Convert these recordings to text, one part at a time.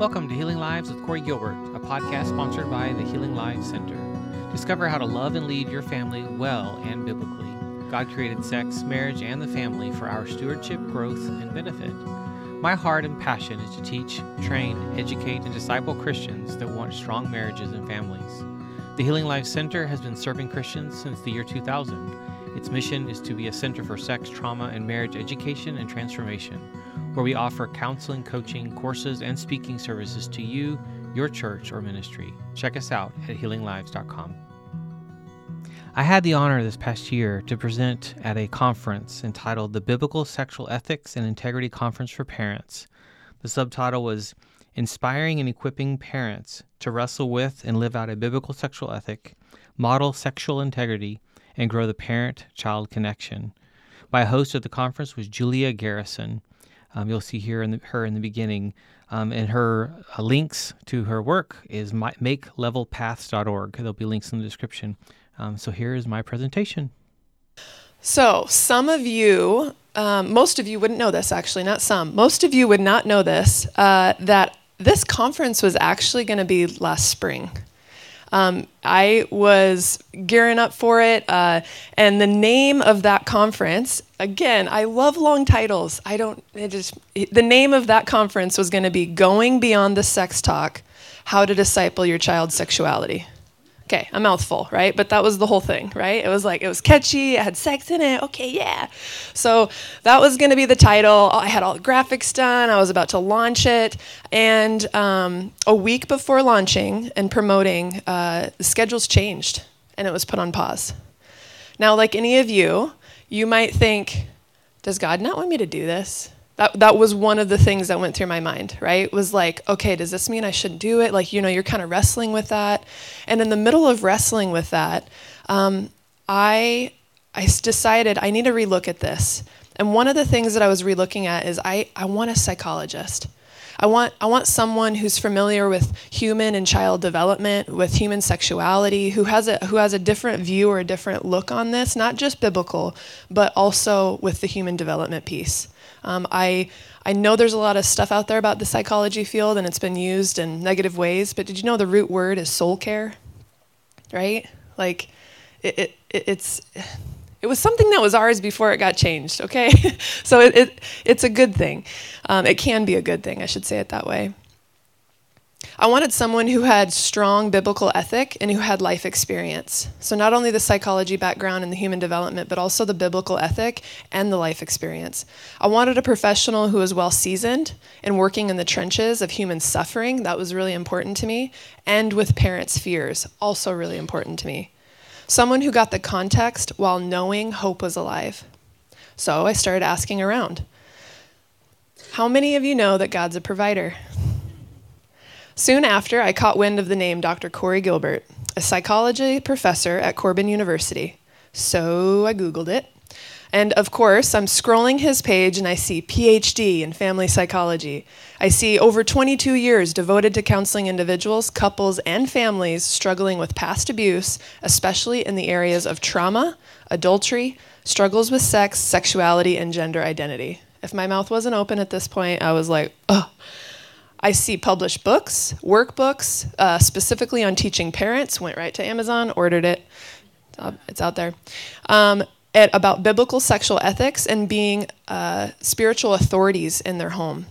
Welcome to Healing Lives with Corey Gilbert, a podcast sponsored by the Healing Lives Center. Discover how to love and lead your family well and biblically. God created sex, marriage, and the family for our stewardship, growth, and benefit. My heart and passion is to teach, train, educate, and disciple Christians that want strong marriages and families. The Healing Lives Center has been serving Christians since the year 2000. Its mission is to be a center for sex, trauma, and marriage education and transformation, where we offer counseling, coaching, courses, and speaking services to you, your church, or ministry. Check us out at healinglives.com. I had the honor this past year to present at a conference entitled the Biblical Sexual Ethics and Integrity Conference for Parents. The subtitle was Inspiring and Equipping Parents to Wrestle with and Live Out a Biblical Sexual Ethic, Model Sexual Integrity, and grow the parent child connection. My host at the conference was Julia Garrison. Um, you'll see here in the, her in the beginning. Um, and her uh, links to her work is makelevelpaths.org. There'll be links in the description. Um, so here is my presentation. So, some of you, um, most of you wouldn't know this actually, not some, most of you would not know this, uh, that this conference was actually going to be last spring. Um, I was gearing up for it, uh, and the name of that conference, again, I love long titles. I don't, it just, the name of that conference was going to be Going Beyond the Sex Talk How to Disciple Your Child's Sexuality. Okay, a mouthful, right? But that was the whole thing, right? It was like, it was catchy, it had sex in it, okay, yeah. So that was gonna be the title. I had all the graphics done, I was about to launch it. And um, a week before launching and promoting, uh, the schedules changed and it was put on pause. Now, like any of you, you might think, does God not want me to do this? That, that was one of the things that went through my mind, right? Was like, okay, does this mean I shouldn't do it? Like, you know, you're kind of wrestling with that. And in the middle of wrestling with that, um, I, I decided I need to relook at this. And one of the things that I was relooking at is I, I want a psychologist. I want, I want someone who's familiar with human and child development, with human sexuality, who has, a, who has a different view or a different look on this, not just biblical, but also with the human development piece. Um, I, I know there's a lot of stuff out there about the psychology field and it's been used in negative ways, but did you know the root word is soul care? Right? Like, it, it, it's. It was something that was ours before it got changed, okay? so it, it, it's a good thing. Um, it can be a good thing, I should say it that way. I wanted someone who had strong biblical ethic and who had life experience. So, not only the psychology background and the human development, but also the biblical ethic and the life experience. I wanted a professional who was well seasoned in working in the trenches of human suffering. That was really important to me. And with parents' fears, also really important to me. Someone who got the context while knowing hope was alive. So, I started asking around. How many of you know that God's a provider? Soon after, I caught wind of the name Dr. Corey Gilbert, a psychology professor at Corban University. So I Googled it. And of course, I'm scrolling his page and I see PhD in family psychology. I see over 22 years devoted to counseling individuals, couples, and families struggling with past abuse, especially in the areas of trauma, adultery, struggles with sex, sexuality, and gender identity. If my mouth wasn't open at this point, I was like, oh. I see published books, workbooks, uh, specifically on teaching parents. Went right to Amazon, ordered it. It's out there. Um, at, about biblical sexual ethics and being uh, spiritual authorities in their home.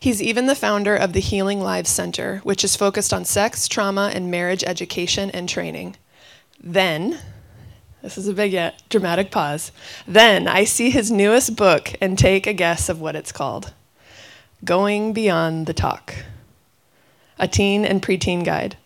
He's even the founder of the Healing Lives Center, which is focused on sex, trauma, and marriage education and training. Then, this is a big yet dramatic pause. Then I see his newest book and take a guess of what it's called. Going Beyond the Talk, a teen and preteen guide.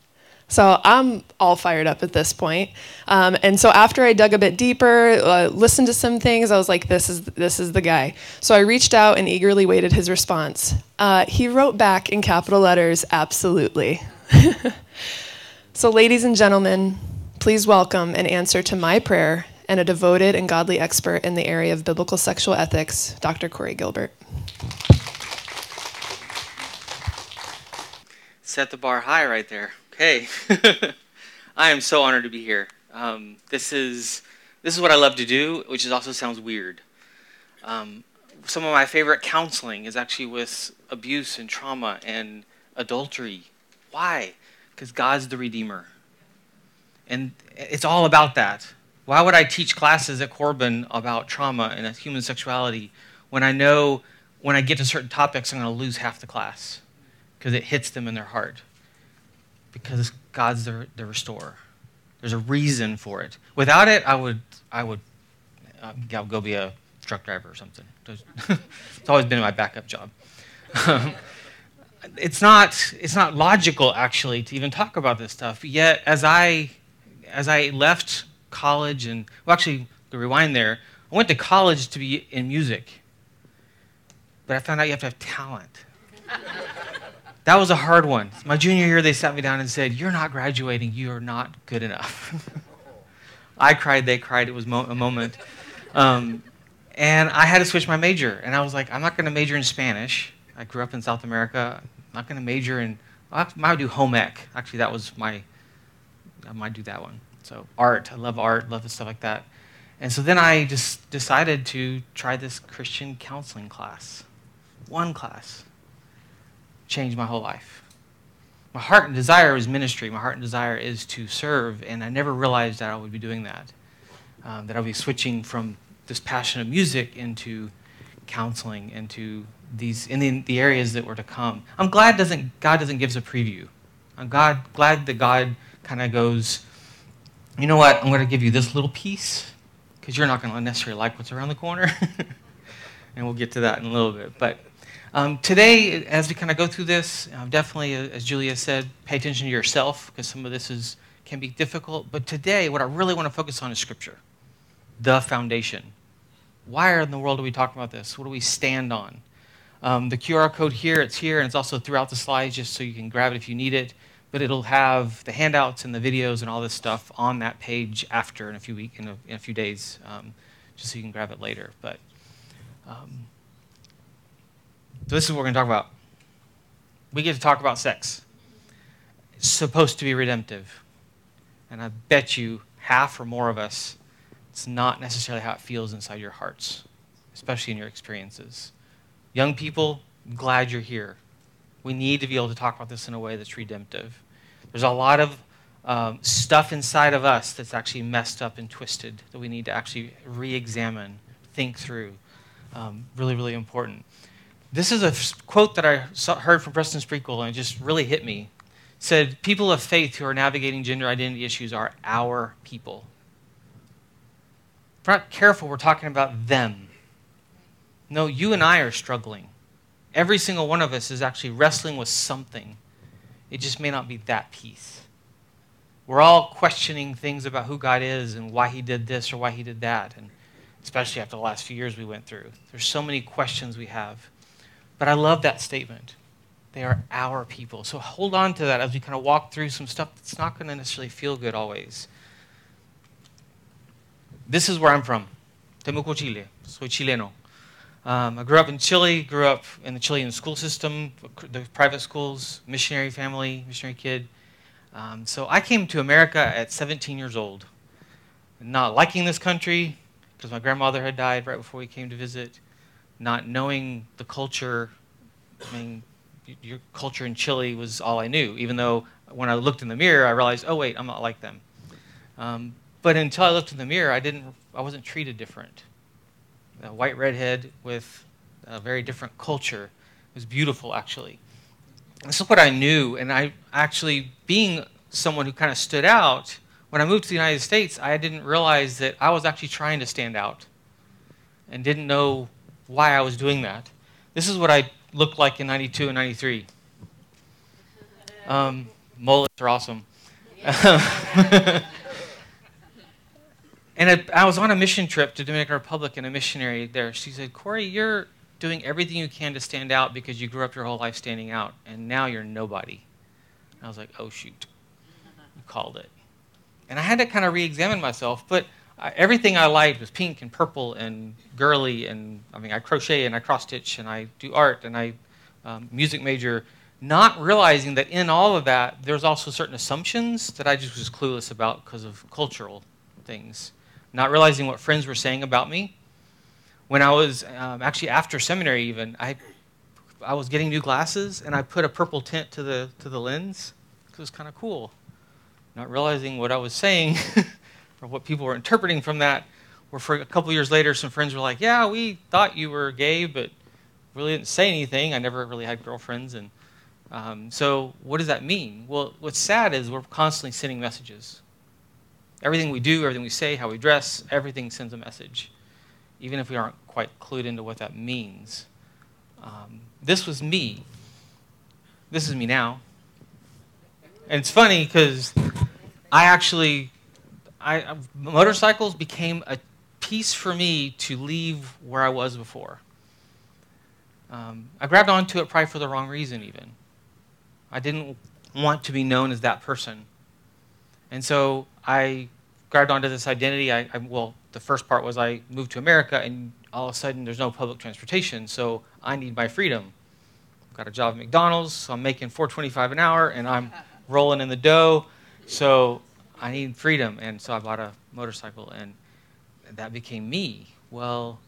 So I'm all fired up at this point. Um, and so after I dug a bit deeper, uh, listened to some things, I was like, this is, this is the guy. So I reached out and eagerly waited his response. Uh, he wrote back in capital letters, absolutely. so, ladies and gentlemen, please welcome an answer to my prayer and a devoted and godly expert in the area of biblical sexual ethics, Dr. Corey Gilbert. Set the bar high right there. Okay, I am so honored to be here. Um, this is this is what I love to do, which is also sounds weird. Um, some of my favorite counseling is actually with abuse and trauma and adultery. Why? Because God's the Redeemer. And it's all about that. Why would I teach classes at Corban about trauma and human sexuality when I know when I get to certain topics, I'm going to lose half the class because it hits them in their heart? Because God's the, the restorer. There's a reason for it. Without it, I would, I would uh, go be a truck driver or something. it's always been my backup job. it's not, it's not logical actually to even talk about this stuff. Yet, as I, as I left college and well, actually, to rewind there, I went to college to be in music, but I found out you have to have talent. that was a hard one. My junior year, they sat me down and said, "You're not graduating. You are not good enough." I cried. They cried. It was mo- a moment. Um, and I had to switch my major. And I was like, I'm not going to major in Spanish. I grew up in South America. I'm not going to major in, I might do home ec. Actually, that was my, I might do that one. So art, I love art, love the stuff like that. And so then I just decided to try this Christian counseling class. One class. Changed my whole life. My heart and desire is ministry. My heart and desire is to serve. And I never realized that I would be doing that. Um, that I would be switching from this passion of music into counseling, into these in the, the areas that were to come. I'm glad doesn't God doesn't give us a preview. I'm God, glad that God kind of goes, you know what? I'm going to give you this little piece because you're not going to necessarily like what's around the corner, and we'll get to that in a little bit. But um, today, as we kind of go through this, uh, definitely, uh, as Julia said, pay attention to yourself because some of this is can be difficult. But today, what I really want to focus on is Scripture, the foundation why in the world are we talking about this? What do we stand on? Um, the QR code here, it's here, and it's also throughout the slides just so you can grab it if you need it. But it'll have the handouts and the videos and all this stuff on that page after in a few weeks, in, in a, few days, um, just so you can grab it later. But um, so this is what we're going to talk about. We get to talk about sex. It's supposed to be redemptive, and I bet you half or more of us it's not necessarily how it feels inside your hearts, especially in your experiences. Young people, glad you're here. We need to be able to talk about this in a way that's redemptive. There's a lot of um, stuff inside of us that's actually messed up and twisted that we need to actually re examine, think through. Um, really, really important. This is a quote that I saw, heard from Preston Sprinkle and it just really hit me. It said, People of faith who are navigating gender identity issues are our people If we're not careful, we're talking about them. No, you and I are struggling. Every single one of us is actually wrestling with something. It just may not be that piece. We're all questioning things about who God is and why He did this or why He did that, and especially after the last few years we went through. There's so many questions we have. But I love that statement. They are our people. So hold on to that as we kind of walk through some stuff that's not going to necessarily feel good always. This is where I'm from, Temuco, Chile. Soy chileno. Um, I grew up in Chile, grew up in the Chilean school system, the private schools, missionary family, missionary kid. Um, so I came to America at 17 years old, not liking this country because my grandmother had died right before we came to visit, not knowing the culture. I mean, your culture in Chile was all I knew, even though when I looked in the mirror, I realized, oh, wait, I'm not like them. Um, but until I looked in the mirror, I didn't. I wasn't treated different. A white redhead with a very different culture was beautiful, actually. This is what I knew, and I actually, being someone who kind of stood out, when I moved to the United States, I didn't realize that I was actually trying to stand out, and didn't know why I was doing that. This is what I looked like in '92 and '93. Um, mullets are awesome. And I, I was on a mission trip to Dominican Republic, and a missionary there, she said, Corey, you're doing everything you can to stand out because you grew up your whole life standing out, and now you're nobody. And I was like, oh, shoot. You called it. And I had to kind of re examine myself, but I, everything I liked was pink and purple and girly, and I mean, I crochet and I cross stitch and I do art and I um, music major, not realizing that in all of that, there's also certain assumptions that I just was clueless about because of cultural things. Not realizing what friends were saying about me, when I was um, actually after seminary, even I I was getting new glasses, and I put a purple tint to the to the lens because it was kind of cool, not realizing what I was saying or what people were interpreting from that. Or for a couple years later, some friends were like, "Yeah, we thought you were gay, but really didn't say anything. I never really had girlfriends, and um, so what does that mean? Well, what's sad is we're constantly sending messages. Everything we do, everything we say, how we dress, everything sends a message, even if we aren't quite clued into what that means. Um, this was me. This is me now. And it's funny because I actually, I, motorcycles became a piece for me to leave where I was before. Um, I grabbed onto it probably for the wrong reason, even. I didn't want to be known as that person. And so I grabbed onto this identity. I, I, well, the first part was I moved to America, and all of a sudden there's no public transportation, so I need my freedom. I've Got a job at McDonald's, so I'm making 4.25 an hour, and I'm rolling in the dough. So I need freedom, and so I bought a motorcycle, and that became me. Well,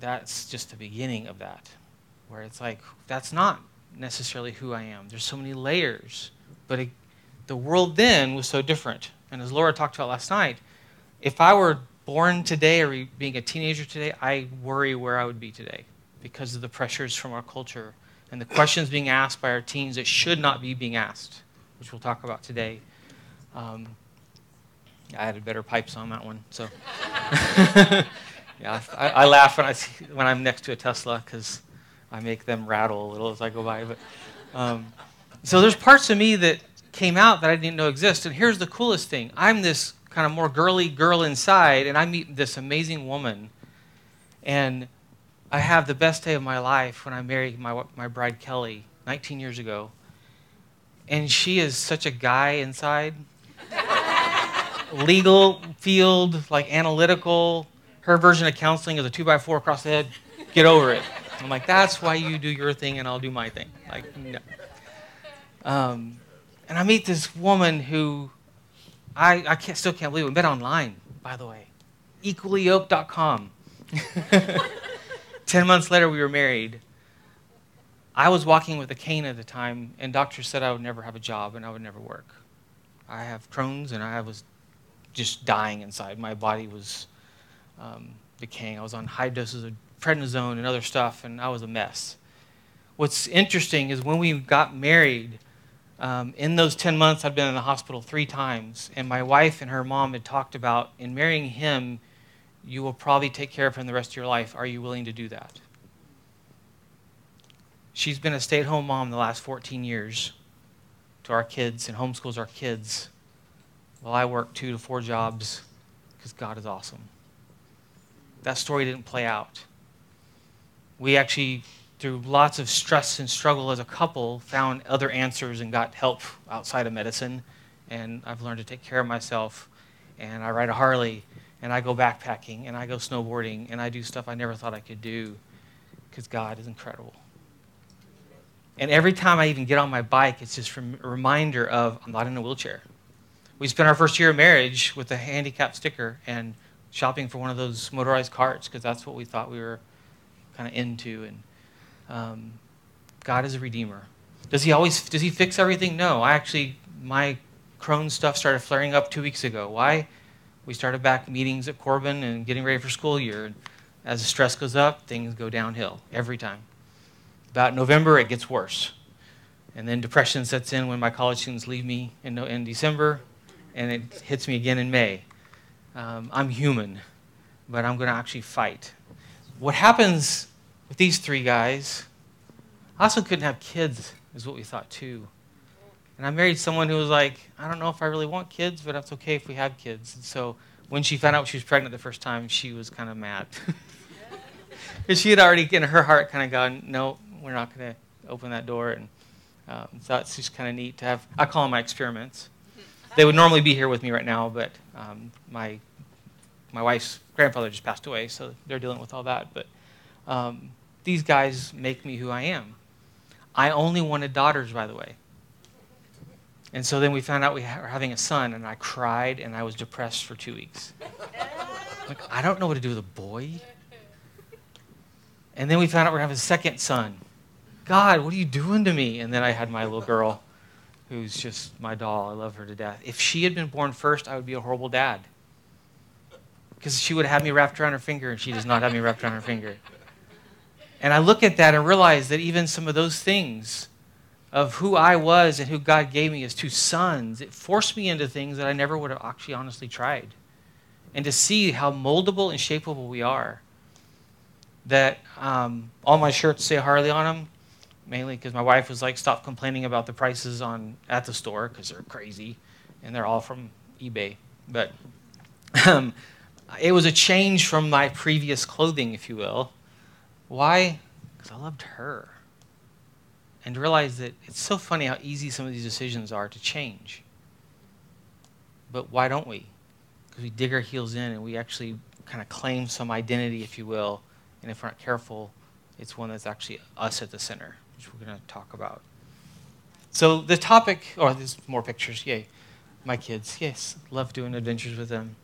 that's just the beginning of that, where it's like that's not necessarily who I am. There's so many layers, but it, the world then was so different. And as Laura talked about last night, if I were born today or being a teenager today, I worry where I would be today because of the pressures from our culture and the questions being asked by our teens that should not be being asked, which we'll talk about today. Um, I added better pipes on that one, so yeah, I, I, laugh when I see, when I'm next to a Tesla because I make them rattle a little as I go by. But um, so there's parts of me that came out that I didn't know exist. And here's the coolest thing: I'm this kind of more girly girl inside, and I meet this amazing woman, and I have the best day of my life when I married my my bride Kelly 19 years ago. And she is such a guy inside. Legal field, like analytical. Her version of counseling is a two by four across the head. Get over it. I'm like, that's why you do your thing and I'll do my thing. Like, no. Um, and I meet this woman who I, I can't, still can't believe. We met online, by the way. Equallyyoked.com. Ten months later, we were married. I was walking with a cane at the time, and doctors said I would never have a job and I would never work. I have Crohn's, and I was just dying inside. My body was um, decaying. I was on high doses of prednisone and other stuff, and I was a mess. What's interesting is when we got married, um, in those 10 months, I'd been in the hospital three times, and my wife and her mom had talked about in marrying him, you will probably take care of him the rest of your life. Are you willing to do that? She's been a stay at home mom the last 14 years to our kids and homeschools our kids while I work two to four jobs because God is awesome. That story didn't play out we actually, through lots of stress and struggle as a couple, found other answers and got help outside of medicine. And I've learned to take care of myself. And I ride a Harley, and I go backpacking, and I go snowboarding, and I do stuff I never thought I could do because God is incredible. And every time I even get on my bike, it's just a reminder of I'm not in a wheelchair. We spent our first year of marriage with a handicap sticker and shopping for one of those motorized carts because that's what we thought we were kind of into. And um, God is a redeemer. Does he always does he fix everything? No. I actually my Crohn's stuff started flaring up two weeks ago. Why? We started back meetings at Corban and getting ready for school year. And as the stress goes up, things go downhill every time. About November, it gets worse. And then depression sets in when my college students leave me in, in December, and it hits me again in May. Um, I'm human, but I'm going to actually fight. What happens with these three guys, I also couldn't have kids, is what we thought too. And I married someone who was like, I don't know if I really want kids, but it's okay if we have kids. And so when she found out she was pregnant the first time, she was kind of mad. Because she had already, in her heart, kind of gone, no, we're not going to open that door. And um, so it's just kind of neat to have, I call them my experiments. They would normally be here with me right now, but um, my, my wife's grandfather just passed away, so they're dealing with all that. But um, these guys make me who I am. I only wanted daughters, by the way. And so then we found out we were having a son, and I cried and I was depressed for two weeks. Like, I don't know what to do with a boy. And then we found out we're going to have a second son. God, what are you doing to me? And then I had my little girl, who's just my doll. I love her to death. If she had been born first, I would be a horrible dad. Because she would have me wrapped around her finger, and she does not have me wrapped around her finger. And I look at that and realize that even some of those things of who I was and who God gave me as two sons, it forced me into things that I never would have actually honestly tried. And to see how moldable and shapeable we are. That um, all my shirts say Harley on them, mainly because my wife was like, stop complaining about the prices on at the store because they're crazy, and they're all from eBay. But um, it was a change from my previous clothing, if you will. Why? Because I loved her. And to realize that it's so funny how easy some of these decisions are to change. But why don't we? Because we dig our heels in and we actually kind of claim some identity, if you will. And if we're not careful, it's one that's actually us at the center, which we're going to talk about. So the topic, or oh, there's more pictures, yay. My kids, yes, love doing adventures with them.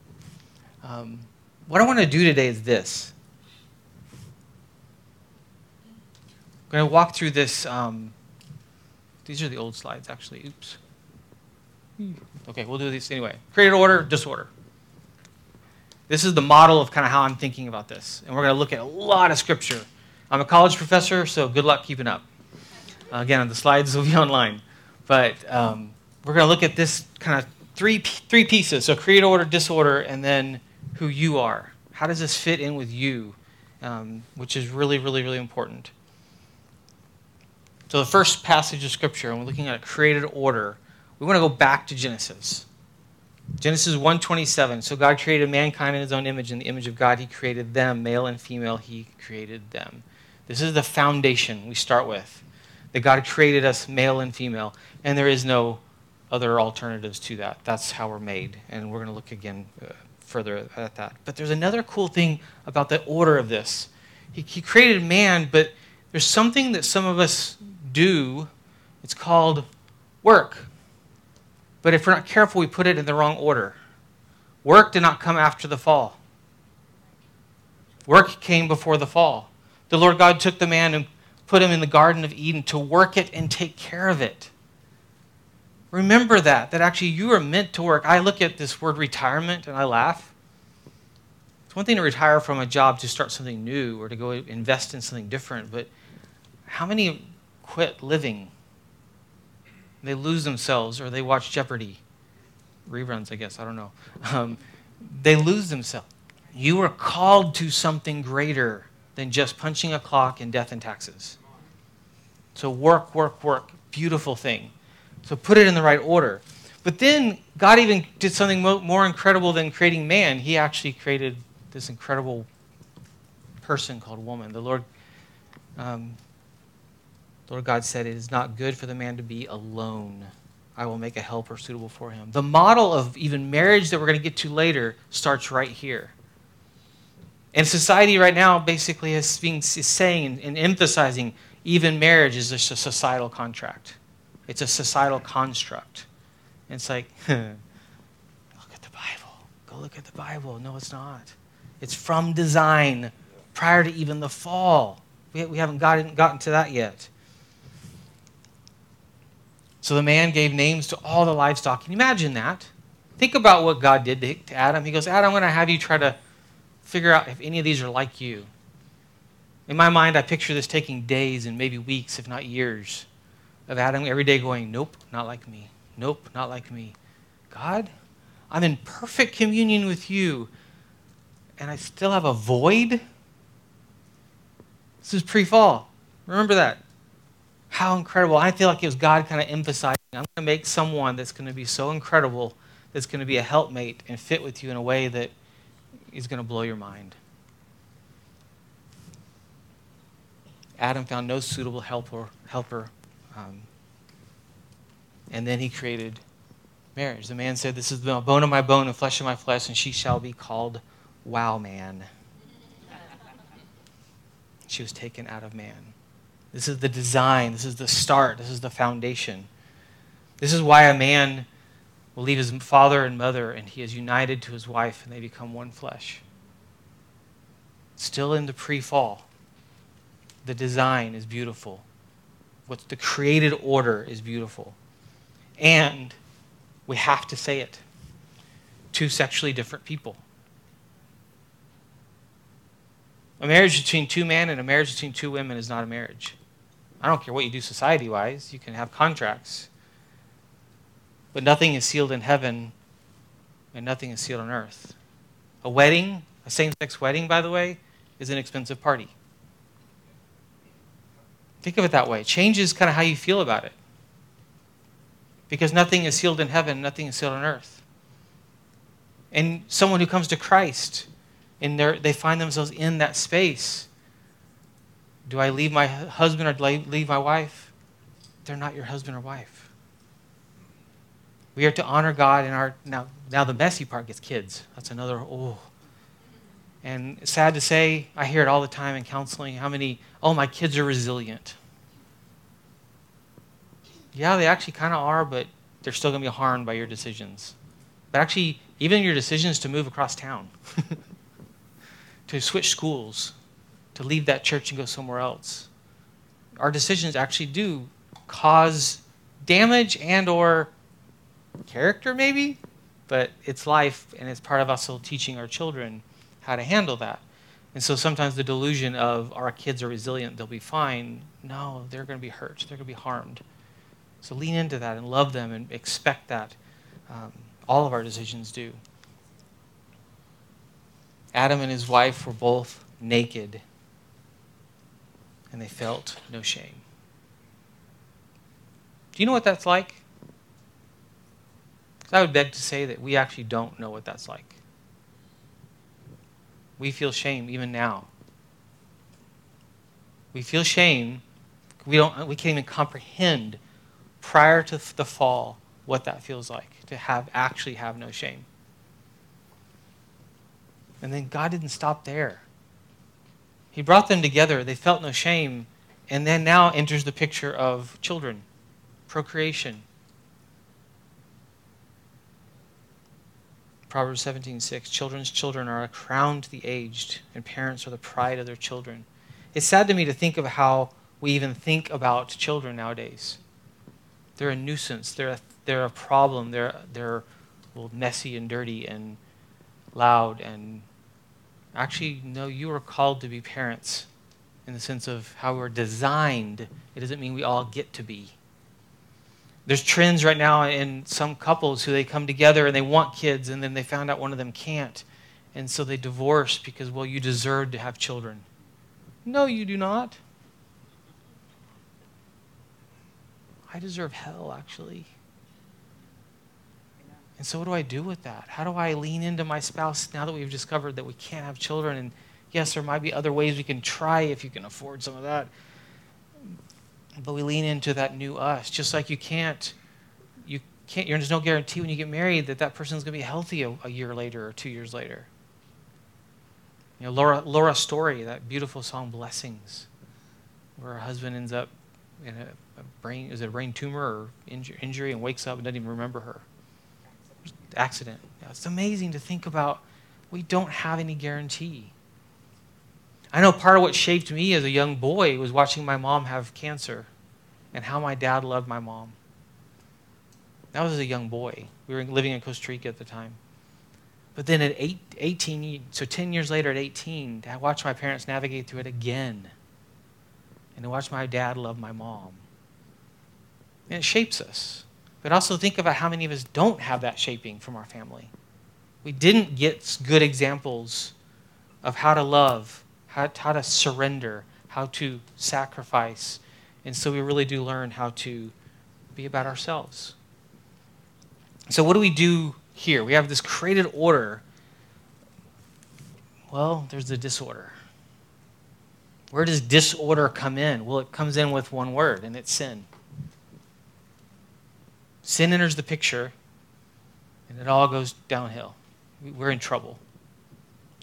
Um, what I want to do today is this. I'm going to walk through this. Um, these are the old slides, actually. Oops. Okay, we'll do these anyway. Created order, disorder. This is the model of kind of how I'm thinking about this. And we're going to look at a lot of scripture. I'm a college professor, so good luck keeping up. Again, the slides will be online. But um, we're going to look at this kind of three, three pieces. So create order, disorder, and then who you are. How does this fit in with you? Um, which is really, really, really important. So the first passage of Scripture, and we're looking at a created order, we want to go back to Genesis. Genesis 1:27. So God created mankind in his own image. In the image of God, he created them. Male and female, he created them. This is the foundation we start with. That God created us male and female. And there is no other alternatives to that. That's how we're made. And we're going to look again uh, further at that. But there's another cool thing about the order of this. He, he created man, but there's something that some of us do, it's called work. But if we're not careful, we put it in the wrong order. Work did not come after the fall. Work came before the fall. The Lord God took the man and put him in the Garden of Eden to work it and take care of it. Remember that, that actually you are meant to work. I look at this word retirement and I laugh. It's one thing to retire from a job to start something new or to go invest in something different, but how many quit living. They lose themselves or they watch Jeopardy. Reruns, I guess. I don't know. Um, they lose themselves. You are called to something greater than just punching a clock and death and taxes. So work, work, work. Beautiful thing. So put it in the right order. But then God even did something more incredible than creating man. He actually created this incredible person called woman. The Lord um, Lord God said, It is not good for the man to be alone. I will make a helper suitable for him. The model of even marriage that we're going to get to later starts right here. And society right now basically is, being, is saying and emphasizing even marriage is just a societal contract. It's a societal construct. And it's like, look at the Bible. Go look at the Bible. No, it's not. It's from design prior to even the fall. We, we haven't gotten, gotten to that yet. So the man gave names to all the livestock. Can you imagine that? Think about what God did to Adam. He goes, Adam, I'm going to have you try to figure out if any of these are like you. In my mind, I picture this taking days and maybe weeks, if not years, of Adam every day going, Nope, not like me. Nope, not like me. God, I'm in perfect communion with you, and I still have a void? This is pre fall. Remember that. How incredible. I feel like it was God kind of emphasizing I'm going to make someone that's going to be so incredible, that's going to be a helpmate and fit with you in a way that is going to blow your mind. Adam found no suitable helper, helper um, and then he created marriage. The man said, This is the bone of my bone and flesh of my flesh, and she shall be called Wow Man. she was taken out of man. This is the design. This is the start. This is the foundation. This is why a man will leave his father and mother and he is united to his wife and they become one flesh. Still in the pre fall. the design is beautiful. What's the created order is beautiful. And we have to say it. Two sexually different people. A marriage between two men and a marriage between two women is not a marriage. I don't care what you do society wise, you can have contracts. But nothing is sealed in heaven and nothing is sealed on earth. A wedding, a same sex wedding, by the way, is an expensive party. Think of it that way. It changes kind of how you feel about it. Because nothing is sealed in heaven, nothing is sealed on earth. And someone who comes to Christ and they find themselves in that space. Do I leave my husband or do I leave my wife? They're not your husband or wife. We are to honor God in our now. Now the messy part gets kids. That's another oh. And sad to say, I hear it all the time in counseling. How many? Oh, my kids are resilient. Yeah, they actually kind of are, but they're still going to be harmed by your decisions. But actually, even your decisions to move across town. to switch schools, to leave that church and go somewhere else. Our decisions actually do cause damage and or character maybe, but it's life and it's part of us teaching our children how to handle that. And so sometimes the delusion of our kids are resilient, they'll be fine. No, they're going to be hurt. They're going to be harmed. So lean into that and love them and expect that. Um, all of our decisions do. Adam and his wife were both naked, and they felt no shame. Do you know what that's like? I would beg to say that we actually don't know what that's like. We feel shame even now. We feel shame. We, don't, we can't even comprehend prior to the fall what that feels like to have actually have no shame. And then God didn't stop there. He brought them together. They felt no shame. And then now enters the picture of children, procreation. Proverbs 17:6 Children's children are a crown to the aged, and parents are the pride of their children. It's sad to me to think of how we even think about children nowadays. They're a nuisance. They're a, they're a problem. They're, they're well, messy and dirty and loud and actually no you are called to be parents in the sense of how we're designed it doesn't mean we all get to be there's trends right now in some couples who they come together and they want kids and then they found out one of them can't and so they divorce because well you deserve to have children no you do not i deserve hell actually and so, what do I do with that? How do I lean into my spouse now that we've discovered that we can't have children? And yes, there might be other ways we can try if you can afford some of that. But we lean into that new us, just like you can't. You can't. There's no guarantee when you get married that that person's going to be healthy a, a year later or two years later. You know, Laura, Laura Story, that beautiful song "Blessings," where her husband ends up in a, a brain is it a brain tumor or inju- injury and wakes up and doesn't even remember her accident. It's amazing to think about we don't have any guarantee. I know part of what shaped me as a young boy was watching my mom have cancer and how my dad loved my mom. That was as a young boy. We were living in Costa Rica at the time. But then at eight, 18, so 10 years later at 18, I watched my parents navigate through it again. And to watch my dad love my mom. And it shapes us. But also think about how many of us don't have that shaping from our family. We didn't get good examples of how to love, how, how to surrender, how to sacrifice. And so we really do learn how to be about ourselves. So, what do we do here? We have this created order. Well, there's the disorder. Where does disorder come in? Well, it comes in with one word, and it's sin. Sin enters the picture, and it all goes downhill. We're in trouble.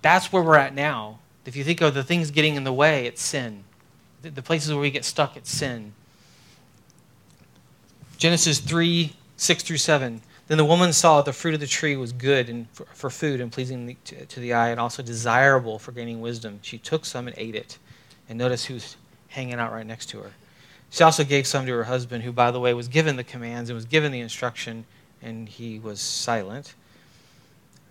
That's where we're at now. If you think of the things getting in the way, it's sin. The places where we get stuck, it's sin. Genesis 3 6 through 7. Then the woman saw that the fruit of the tree was good and for, for food and pleasing to, to the eye and also desirable for gaining wisdom. She took some and ate it. And notice who's hanging out right next to her. She also gave some to her husband, who, by the way, was given the commands and was given the instruction, and he was silent.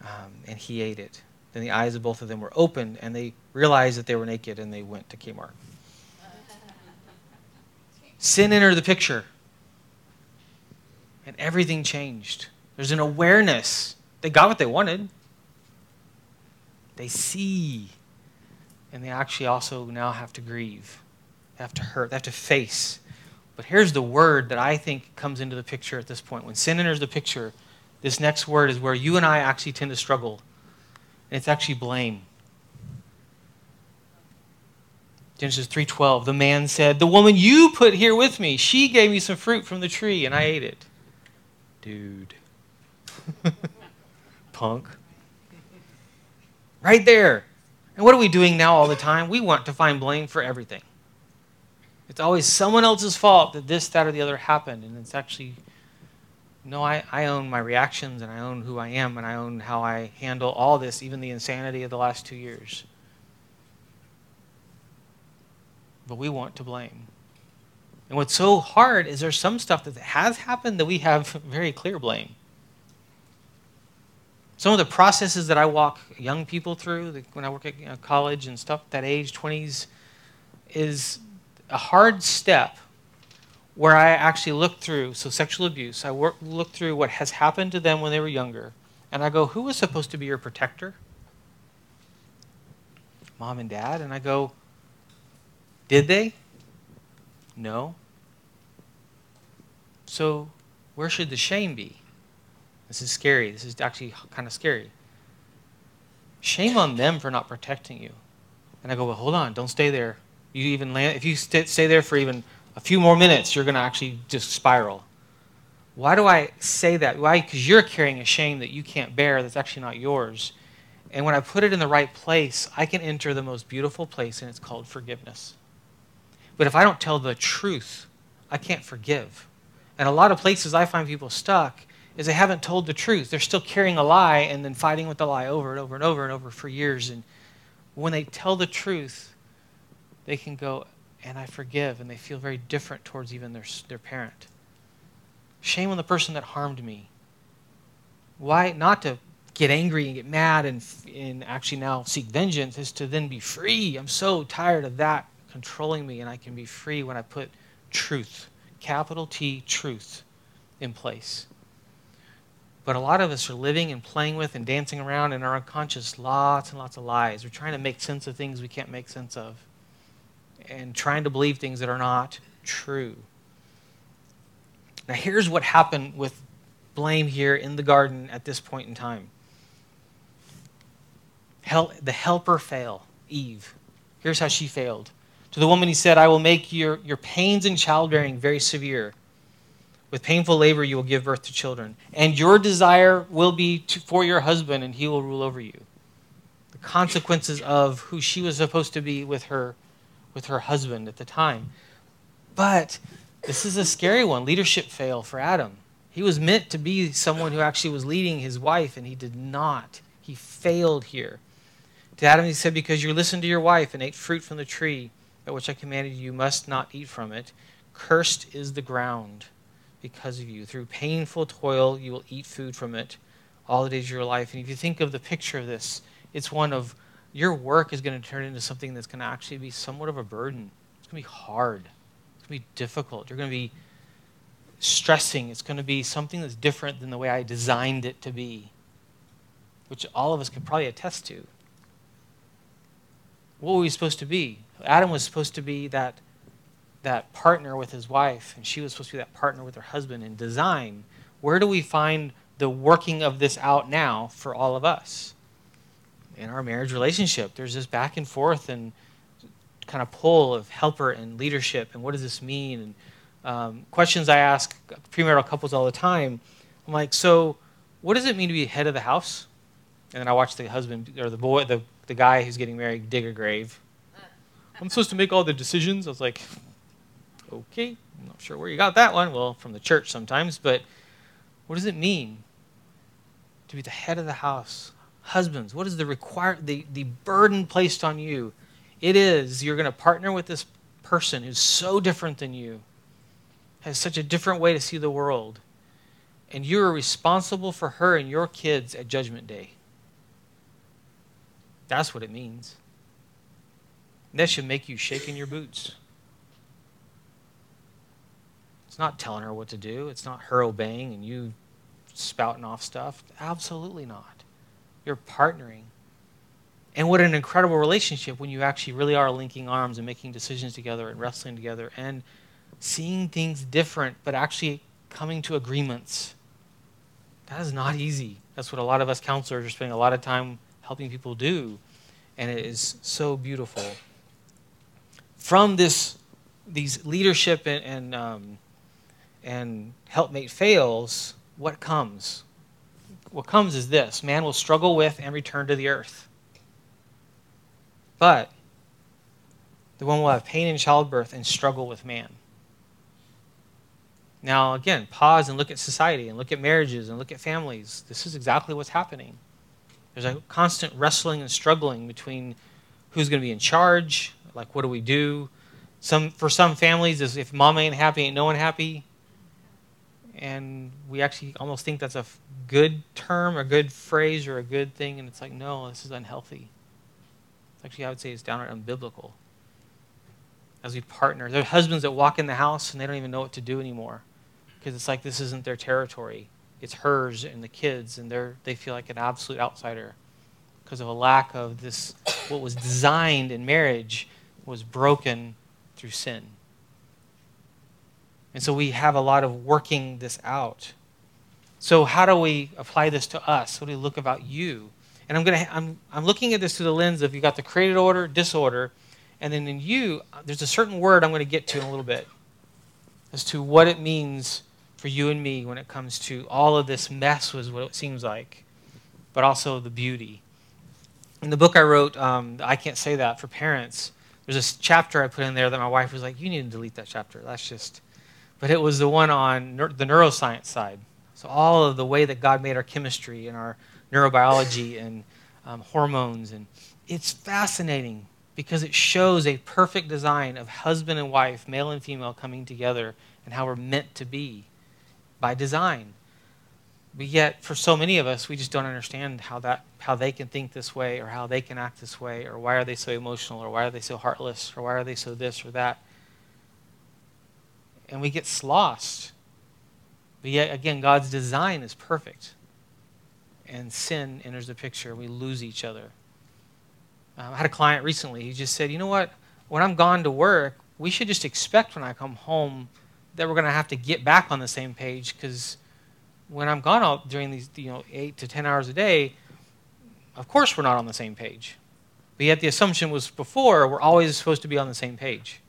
Um, and he ate it. Then the eyes of both of them were opened, and they realized that they were naked, and they went to Kmart. Sin entered the picture, and everything changed. There's an awareness. They got what they wanted. They see. And they actually also now have to grieve. They have to hurt. They have to face. But here's the word that I think comes into the picture at this point. When sin enters the picture, this next word is where you and I actually tend to struggle. And it's actually blame. Genesis 3:12 The man said, "The woman you put here with me, she gave me some fruit from the tree and I ate it." Dude. Punk. Right there. And what are we doing now all the time? We want to find blame for everything. It's always someone else's fault that this, that, or the other happened. And it's actually, no, I, I own my reactions and I own who I am and I own how I handle all this, even the insanity of the last two years. But we want to blame. And what's so hard is there's some stuff that has happened that we have very clear blame. Some of the processes that I walk young people through when I work at you know, college and stuff, that age, 20s, is a hard step where I actually look through, so sexual abuse, I work, look through what has happened to them when they were younger, and I go, who was supposed to be your protector? Mom and dad. And I go, did they? No. So, where should the shame be? This is scary. This is actually kind of scary. Shame on them for not protecting you. And I go, well, hold on, don't stay there. You even land, if you st- stay there for even a few more minutes, you're going to actually just spiral. Why do I say that? Why? Because you're carrying a shame that you can't bear that's actually not yours. And when I put it in the right place, I can enter the most beautiful place, and it's called forgiveness. But if I don't tell the truth, I can't forgive. And a lot of places I find people stuck is they haven't told the truth. They're still carrying a lie and then fighting with the lie over and over and over and over for years. And when they tell the truth, they can go, and I forgive, and they feel very different towards even their, their parent. Shame on the person that harmed me. Why not to get angry and get mad and, and actually now seek vengeance is to then be free. I'm so tired of that controlling me, and I can be free when I put truth, capital T, truth, in place. But a lot of us are living and playing with and dancing around in our unconscious lots and lots of lies. We're trying to make sense of things we can't make sense of and trying to believe things that are not true. Now, here's what happened with blame here in the garden at this point in time. Hel- the helper fail, Eve. Here's how she failed. To the woman, he said, I will make your, your pains in childbearing very severe. With painful labor, you will give birth to children. And your desire will be to, for your husband, and he will rule over you. The consequences of who she was supposed to be with her with her husband at the time. But this is a scary one leadership fail for Adam. He was meant to be someone who actually was leading his wife, and he did not. He failed here. To Adam, he said, Because you listened to your wife and ate fruit from the tree at which I commanded you, you must not eat from it. Cursed is the ground because of you. Through painful toil, you will eat food from it all the days of your life. And if you think of the picture of this, it's one of your work is going to turn into something that's going to actually be somewhat of a burden. It's going to be hard. It's going to be difficult. You're going to be stressing. It's going to be something that's different than the way I designed it to be, which all of us can probably attest to. What were we supposed to be? Adam was supposed to be that, that partner with his wife, and she was supposed to be that partner with her husband in design. Where do we find the working of this out now for all of us? In our marriage relationship. There's this back and forth and kind of pull of helper and leadership and what does this mean? And um, questions I ask premarital couples all the time. I'm like, so what does it mean to be head of the house? And then I watch the husband or the boy, the, the guy who's getting married, dig a grave. I'm supposed to make all the decisions. I was like, okay, I'm not sure where you got that one. Well, from the church sometimes, but what does it mean to be the head of the house? Husbands, what is the require the, the burden placed on you? It is you're going to partner with this person who's so different than you, has such a different way to see the world, and you are responsible for her and your kids at Judgment Day. That's what it means. That should make you shake in your boots. It's not telling her what to do. It's not her obeying and you spouting off stuff. Absolutely not. You're partnering. And what an incredible relationship when you actually really are linking arms and making decisions together and wrestling together and seeing things different, but actually coming to agreements. That is not easy. That's what a lot of us counselors are spending a lot of time helping people do. And it is so beautiful. From this, these leadership and, and, um, and helpmate fails, what comes? What comes is this man will struggle with and return to the earth. But the one will have pain in childbirth and struggle with man. Now, again, pause and look at society and look at marriages and look at families. This is exactly what's happening. There's a constant wrestling and struggling between who's going to be in charge, like what do we do. Some for some families, if mom ain't happy, ain't no one happy. And we actually almost think that's a good term, a good phrase, or a good thing, and it's like, no, this is unhealthy. Actually, I would say it's downright unbiblical. As we partner, there are husbands that walk in the house and they don't even know what to do anymore because it's like this isn't their territory. It's hers and the kids, and they're, they feel like an absolute outsider because of a lack of this, what was designed in marriage was broken through sin. And so we have a lot of working this out. So how do we apply this to us? What do we look about you? And I'm gonna I'm I'm looking at this through the lens of you got the created order, disorder, and then in you, there's a certain word I'm going to get to in a little bit as to what it means for you and me when it comes to all of this mess was what it seems like, but also the beauty. In the book I wrote, um, I can't say that for parents. There's this chapter I put in there that my wife was like, "You need to delete that chapter. That's just." But it was the one on the neuroscience side. So all of the way that God made our chemistry and our neurobiology and um, hormones, and it's fascinating because it shows a perfect design of husband and wife, male and female, coming together and how we're meant to be by design. But yet, for so many of us, we just don't understand how that how they can think this way, or how they can act this way, or why are they so emotional, or why are they so heartless, or why are they so this or that. And we get lost. But yet, again, God's design is perfect. And sin enters the picture. We lose each other. Um, I had a client recently. He just said, "You know what? When I'm gone to work, we should just expect when I come home." that we're going to have to get back on the same page because when I'm gone out during these you know eight to ten hours a day, of course we're not on the same page. But yet the assumption was before we're always supposed to be on the same page.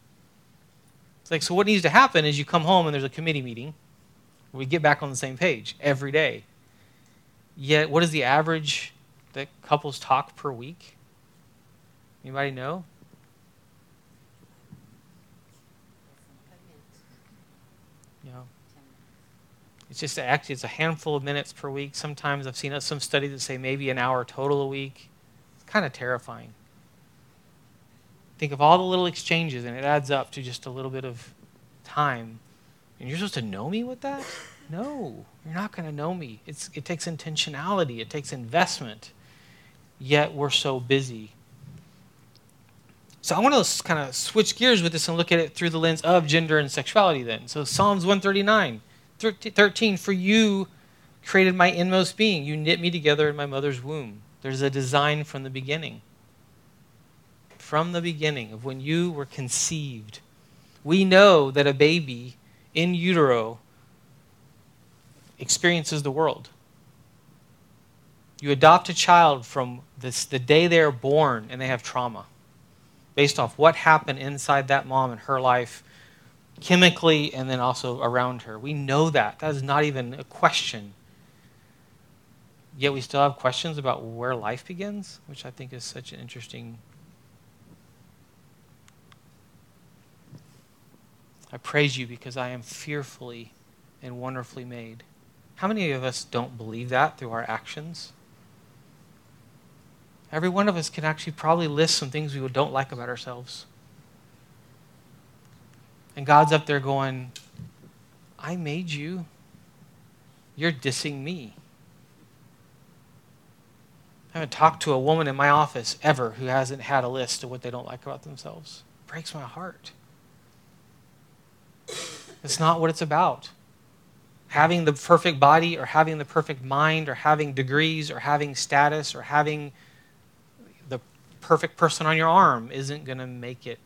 It's like so what needs to happen is you come home and there's a committee meeting. We get back on the same page every day. Yet what is the average that couples talk per week? Anybody know? It's just actually it's a handful of minutes per week. Sometimes I've seen some studies that say maybe an hour total a week. It's kind of terrifying. Think of all the little exchanges, and it adds up to just a little bit of time. And you're supposed to know me with that? No, you're not going to know me. It's, it takes intentionality, it takes investment. Yet we're so busy. So I want to kind of switch gears with this and look at it through the lens of gender and sexuality then. So Psalms 139. 13, for you created my inmost being. You knit me together in my mother's womb. There's a design from the beginning. From the beginning of when you were conceived. We know that a baby in utero experiences the world. You adopt a child from this, the day they're born and they have trauma based off what happened inside that mom in her life chemically and then also around her. We know that. That is not even a question. Yet we still have questions about where life begins, which I think is such an interesting. I praise you because I am fearfully and wonderfully made. How many of us don't believe that through our actions? Every one of us can actually probably list some things we don't like about ourselves. And God's up there going, I made you. You're dissing me. I haven't talked to a woman in my office ever who hasn't had a list of what they don't like about themselves. It breaks my heart. It's not what it's about. Having the perfect body or having the perfect mind or having degrees or having status or having the perfect person on your arm isn't going to make it.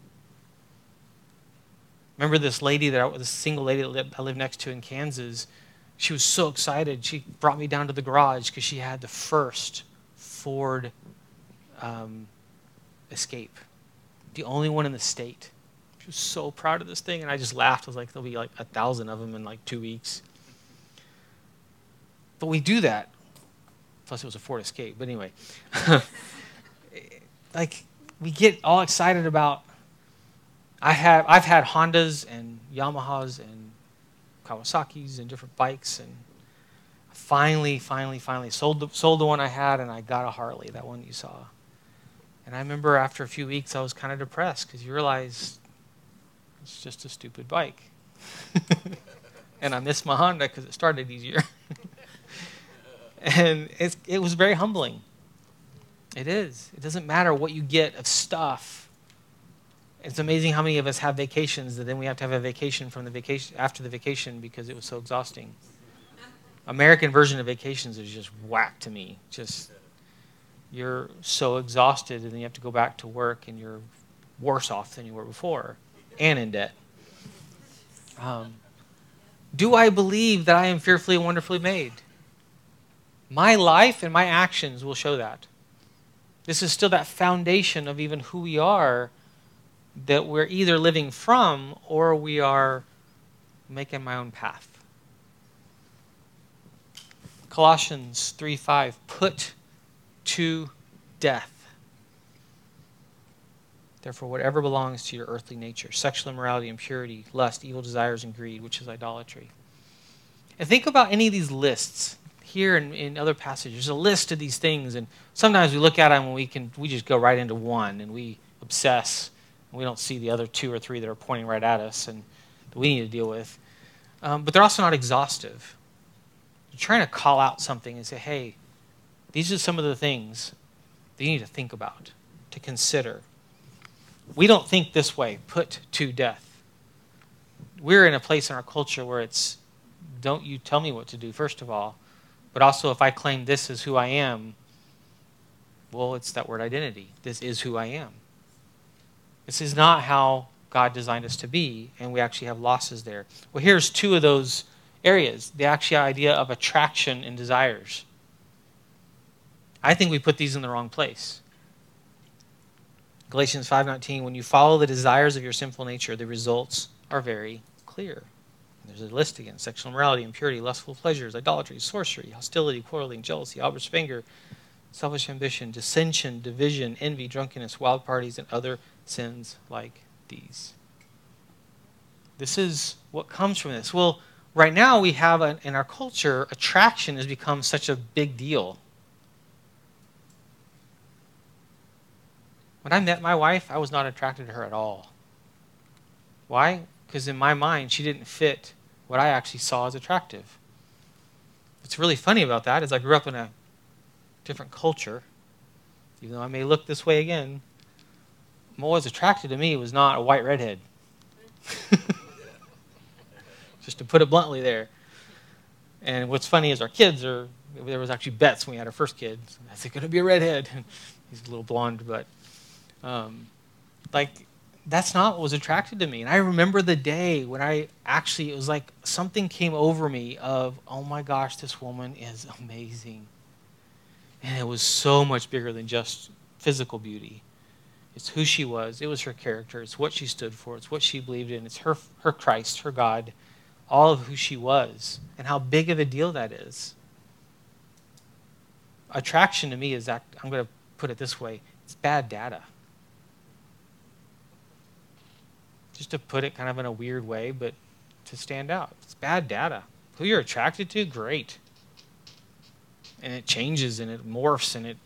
Remember this lady that I, this single lady that I lived next to in Kansas? She was so excited. She brought me down to the garage because she had the first Ford um, Escape, the only one in the state. Was so proud of this thing, and I just laughed. I was like, there'll be like a thousand of them in like two weeks. But we do that. Plus, it was a Ford Escape. But anyway, like we get all excited about. I have I've had Hondas and Yamahas and Kawasaki's and different bikes and finally, finally, finally sold the, sold the one I had and I got a Harley, that one you saw. And I remember after a few weeks I was kind of depressed because you realize it's just a stupid bike. and I missed my Honda because it started easier. and it was very humbling. It is. It doesn't matter what you get of stuff. It's amazing how many of us have vacations that then we have to have a vacation from the vacation after the vacation because it was so exhausting. American version of vacations is just whack to me. Just you're so exhausted and then you have to go back to work and you're worse off than you were before and in debt. Um, do I believe that I am fearfully and wonderfully made? My life and my actions will show that. This is still that foundation of even who we are that we're either living from or we are making my own path. Colossians 3 5, put to death. Therefore, whatever belongs to your earthly nature sexual immorality, impurity, lust, evil desires, and greed, which is idolatry. And think about any of these lists here in, in other passages. There's a list of these things, and sometimes we look at them and we, can, we just go right into one and we obsess, and we don't see the other two or three that are pointing right at us and that we need to deal with. Um, but they're also not exhaustive. You're trying to call out something and say, hey, these are some of the things that you need to think about, to consider. We don't think this way, put to death. We're in a place in our culture where it's, don't you tell me what to do, first of all, but also if I claim this is who I am, well, it's that word identity. This is who I am. This is not how God designed us to be, and we actually have losses there. Well, here's two of those areas the actual idea of attraction and desires. I think we put these in the wrong place. Galatians 5:19 when you follow the desires of your sinful nature the results are very clear. There's a list again sexual immorality, impurity, lustful pleasures, idolatry, sorcery, hostility, quarreling, jealousy, outburst of anger, selfish ambition, dissension, division, envy, drunkenness, wild parties, and other sins like these. This is what comes from this. Well, right now we have a, in our culture attraction has become such a big deal when i met my wife i was not attracted to her at all why because in my mind she didn't fit what i actually saw as attractive what's really funny about that is i grew up in a different culture even though i may look this way again what was attracted to me was not a white redhead just to put it bluntly there. And what's funny is our kids are, there was actually bets when we had our first kid. Is it going to be a redhead? He's a little blonde, but um, like, that's not what was attracted to me. And I remember the day when I actually, it was like something came over me of, oh my gosh, this woman is amazing. And it was so much bigger than just physical beauty. It's who she was. It was her character. It's what she stood for. It's what she believed in. It's her, her Christ, her God all of who she was and how big of a deal that is. Attraction to me is that, I'm going to put it this way it's bad data. Just to put it kind of in a weird way, but to stand out. It's bad data. Who you're attracted to, great. And it changes and it morphs and it,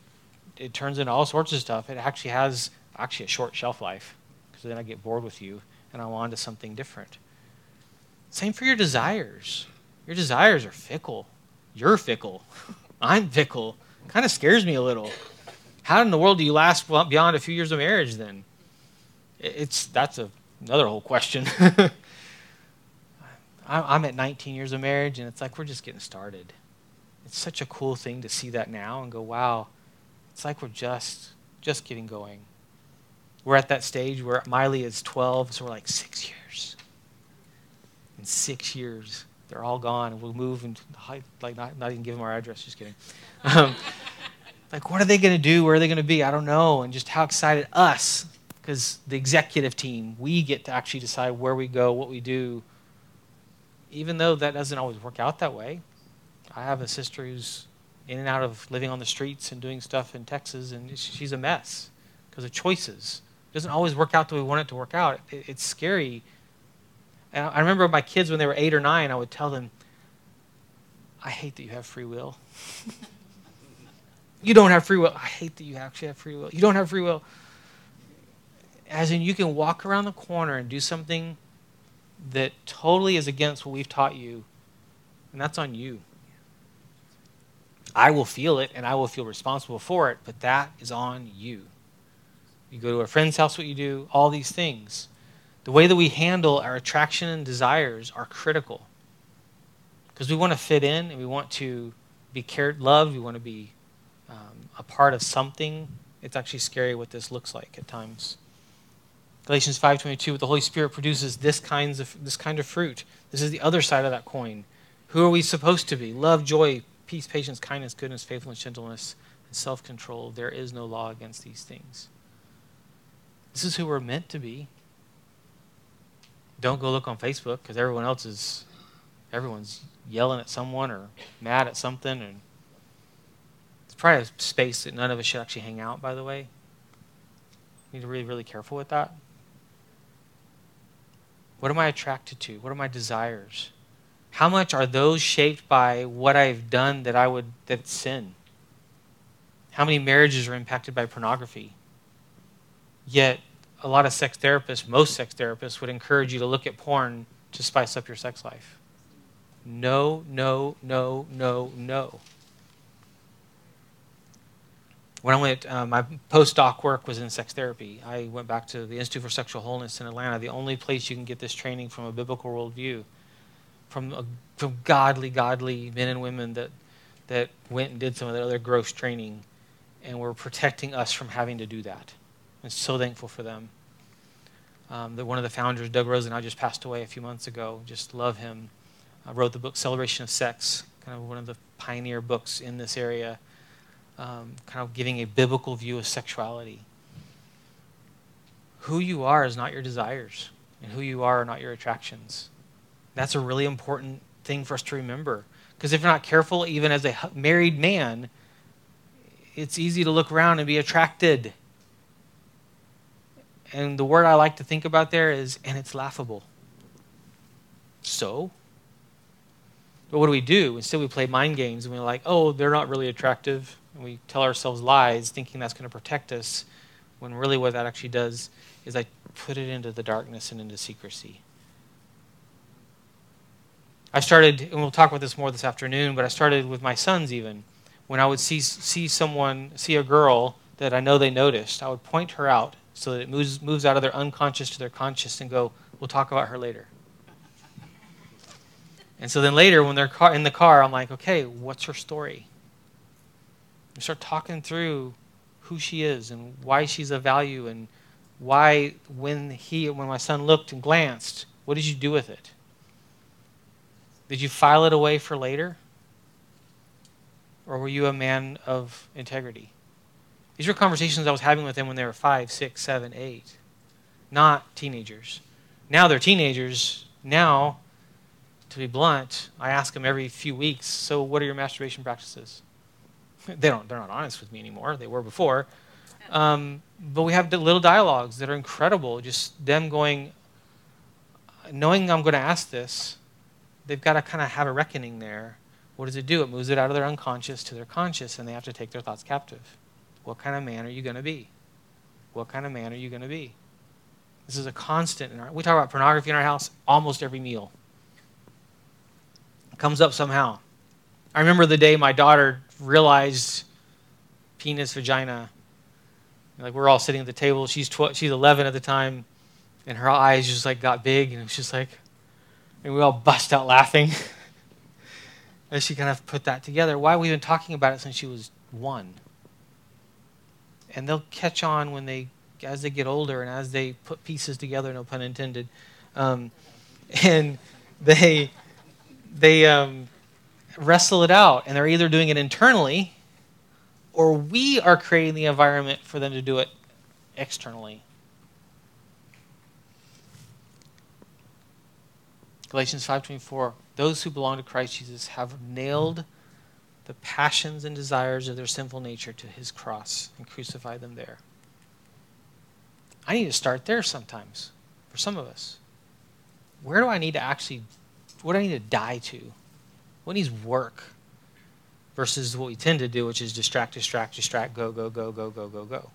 it turns into all sorts of stuff. It actually has actually a short shelf life because then I get bored with you and I'm on to something different. Same for your desires. Your desires are fickle. You're fickle. I'm fickle. Kind of scares me a little. How in the world do you last beyond a few years of marriage then? It's that's a, another whole question. I'm at 19 years of marriage, and it's like we're just getting started. It's such a cool thing to see that now and go, wow, it's like we're just just getting going. We're at that stage where Miley is 12, so we're like six years. In six years, they're all gone, and we'll move and like not, not even give them our address. Just kidding. Um, like, what are they going to do? Where are they going to be? I don't know. And just how excited us, because the executive team, we get to actually decide where we go, what we do, even though that doesn't always work out that way. I have a sister who's in and out of living on the streets and doing stuff in Texas, and she's a mess because of choices. It doesn't always work out the way we want it to work out. It, it's scary. And I remember my kids when they were eight or nine, I would tell them, I hate that you have free will. you don't have free will. I hate that you actually have free will. You don't have free will. As in, you can walk around the corner and do something that totally is against what we've taught you, and that's on you. I will feel it and I will feel responsible for it, but that is on you. You go to a friend's house, what you do, all these things. The way that we handle our attraction and desires are critical. Because we want to fit in and we want to be cared, loved, we want to be um, a part of something. It's actually scary what this looks like at times. Galatians 5:22 the Holy Spirit produces this kinds of this kind of fruit. This is the other side of that coin. Who are we supposed to be? Love, joy, peace, patience, kindness, goodness, faithfulness, gentleness, and self-control. There is no law against these things. This is who we're meant to be. Don't go look on Facebook because everyone else is everyone's yelling at someone or mad at something and it's probably a space that none of us should actually hang out, by the way. Need to be really, really careful with that. What am I attracted to? What are my desires? How much are those shaped by what I've done that I would that's sin? How many marriages are impacted by pornography? Yet a lot of sex therapists, most sex therapists would encourage you to look at porn to spice up your sex life. No, no, no, no, no. When I went, uh, my postdoc work was in sex therapy. I went back to the Institute for Sexual Wholeness in Atlanta, the only place you can get this training from a biblical worldview, from, a, from godly, godly men and women that, that went and did some of that other gross training and were protecting us from having to do that. I'm so thankful for them. Um, the, one of the founders, Doug Rosenau just passed away a few months ago. Just love him. I wrote the book Celebration of Sex, kind of one of the pioneer books in this area um, kind of giving a biblical view of sexuality. Who you are is not your desires, and who you are are not your attractions. That's a really important thing for us to remember. Because if you're not careful, even as a married man, it's easy to look around and be attracted. And the word I like to think about there is, and it's laughable. So? But what do we do? Instead, we play mind games and we're like, oh, they're not really attractive. And we tell ourselves lies thinking that's going to protect us, when really what that actually does is I put it into the darkness and into secrecy. I started, and we'll talk about this more this afternoon, but I started with my sons even. When I would see, see someone, see a girl that I know they noticed, I would point her out so that it moves, moves out of their unconscious to their conscious and go, we'll talk about her later. And so then later, when they're car- in the car, I'm like, okay, what's her story? Start talking through who she is and why she's of value and why when he when my son looked and glanced, what did you do with it? Did you file it away for later? Or were you a man of integrity? These were conversations I was having with them when they were five, six, seven, eight, not teenagers. Now they're teenagers. Now, to be blunt, I ask them every few weeks, so what are your masturbation practices? They don't they're not honest with me anymore. They were before. Um, but we have little dialogues that are incredible. Just them going, knowing I'm going to ask this, they've got to kind of have a reckoning there. What does it do? It moves it out of their unconscious to their conscious, and they have to take their thoughts captive. What kind of man are you going to be? What kind of man are you going to be? This is a constant. In our, we talk about pornography in our house almost every meal. It comes up somehow. I remember the day my daughter realized penis, vagina. Like we're all sitting at the table. She's 12, she's 11 at the time, and her eyes just like got big, and it was just like, and we all bust out laughing as she kind of put that together. Why we've been talking about it since she was one. And they'll catch on when they, as they get older, and as they put pieces together. No pun intended. Um, and they, they um, wrestle it out, and they're either doing it internally, or we are creating the environment for them to do it externally. Galatians 5:24 Those who belong to Christ Jesus have nailed the passions and desires of their sinful nature to his cross and crucified them there. I need to start there sometimes for some of us. Where do I need to actually what do I need to die to? What needs work? Versus what we tend to do, which is distract, distract, distract, go, go, go, go, go, go, go.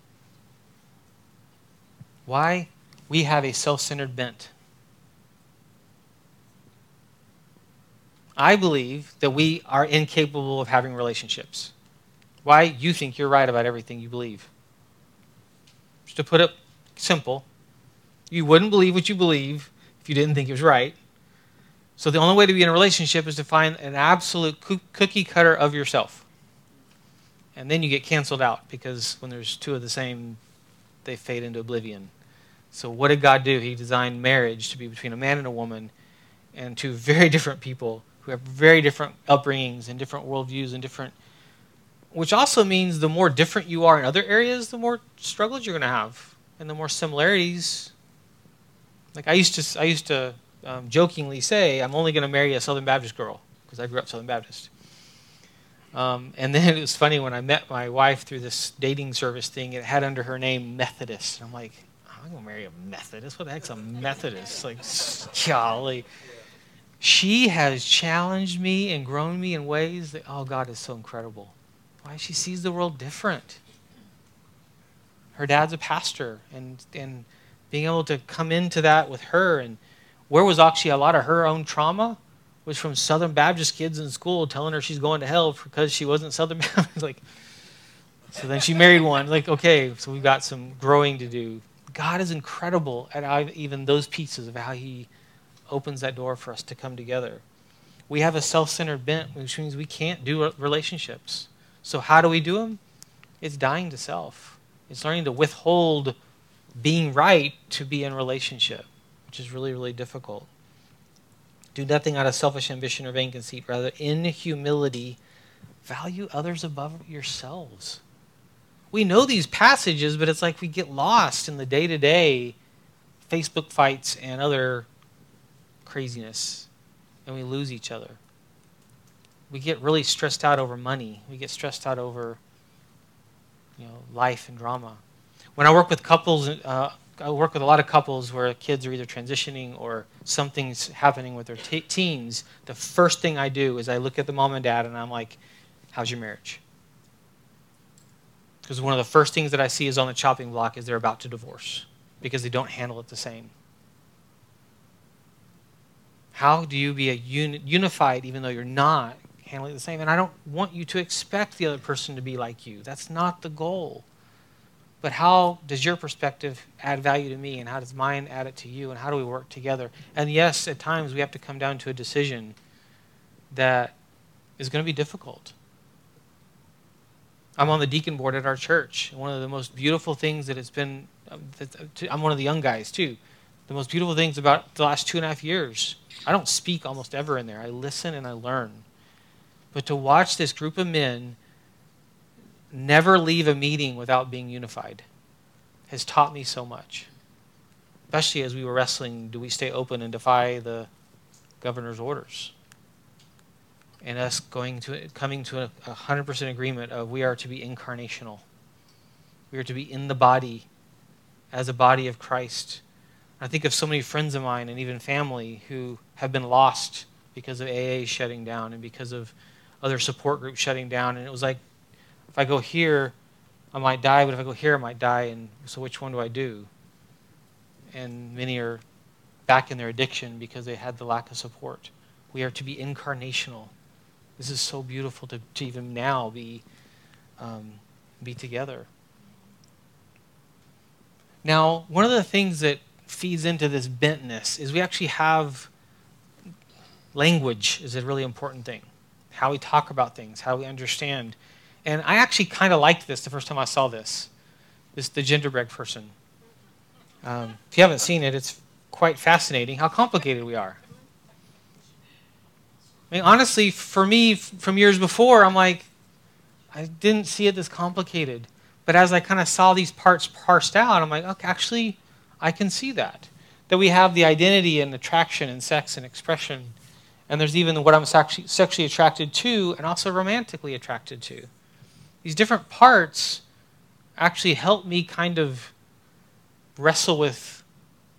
Why? We have a self centered bent. I believe that we are incapable of having relationships. Why? You think you're right about everything you believe. Just to put it simple, you wouldn't believe what you believe if you didn't think it was right. So the only way to be in a relationship is to find an absolute cookie cutter of yourself. And then you get canceled out because when there's two of the same, they fade into oblivion. So what did God do? He designed marriage to be between a man and a woman and two very different people who have very different upbringings and different worldviews and different which also means the more different you are in other areas, the more struggles you're going to have, and the more similarities. Like I used to, I used to um, jokingly say, I'm only going to marry a Southern Baptist girl because I grew up Southern Baptist. Um, and then it was funny when I met my wife through this dating service thing, it had under her name Methodist. And I'm like, I'm going to marry a Methodist? What the heck's a Methodist? Like, golly. She has challenged me and grown me in ways that, oh, God is so incredible. Why? She sees the world different. Her dad's a pastor, and, and being able to come into that with her and where was actually a lot of her own trauma was from Southern Baptist kids in school telling her she's going to hell because she wasn't Southern Baptist. like, so then she married one. Like, okay, so we've got some growing to do. God is incredible at even those pieces of how He opens that door for us to come together. We have a self-centered bent, which means we can't do relationships. So how do we do them? It's dying to self. It's learning to withhold being right to be in relationship which is really, really difficult. Do nothing out of selfish ambition or vain conceit. Rather, in humility, value others above yourselves. We know these passages, but it's like we get lost in the day to day Facebook fights and other craziness, and we lose each other. We get really stressed out over money. We get stressed out over you know, life and drama. When I work with couples, uh, I work with a lot of couples where kids are either transitioning or something's happening with their teens. The first thing I do is I look at the mom and dad and I'm like, "How's your marriage?" Because one of the first things that I see is on the chopping block is they're about to divorce because they don't handle it the same. How do you be a uni- unified even though you're not handling it the same? And I don't want you to expect the other person to be like you. That's not the goal but how does your perspective add value to me and how does mine add it to you and how do we work together? And yes at times we have to come down to a decision that is going to be difficult. I'm on the deacon board at our church. One of the most beautiful things that it's been um, i'm one of the young guys too. The most beautiful things about the last two and a half years i don't speak almost ever in there. I listen and i learn. But to watch this group of men never leave a meeting without being unified has taught me so much. Especially as we were wrestling, do we stay open and defy the governor's orders? And us going to coming to a hundred percent agreement of we are to be incarnational. We are to be in the body as a body of Christ. I think of so many friends of mine and even family who have been lost because of AA shutting down and because of other support groups shutting down. And it was like if I go here, I might die, but if I go here, I might die. And so which one do I do? and many are back in their addiction because they had the lack of support. We are to be incarnational. This is so beautiful to, to even now be, um, be together. Now, one of the things that feeds into this bentness is we actually have language is a really important thing. How we talk about things, how we understand. And I actually kind of liked this the first time I saw this. This the gingerbread person. Um, if you haven't seen it, it's quite fascinating how complicated we are. I mean, honestly, for me, from years before, I'm like, I didn't see it this complicated. But as I kind of saw these parts parsed out, I'm like, okay, actually, I can see that. That we have the identity and attraction and sex and expression. And there's even what I'm sexually attracted to and also romantically attracted to. These different parts actually help me kind of wrestle with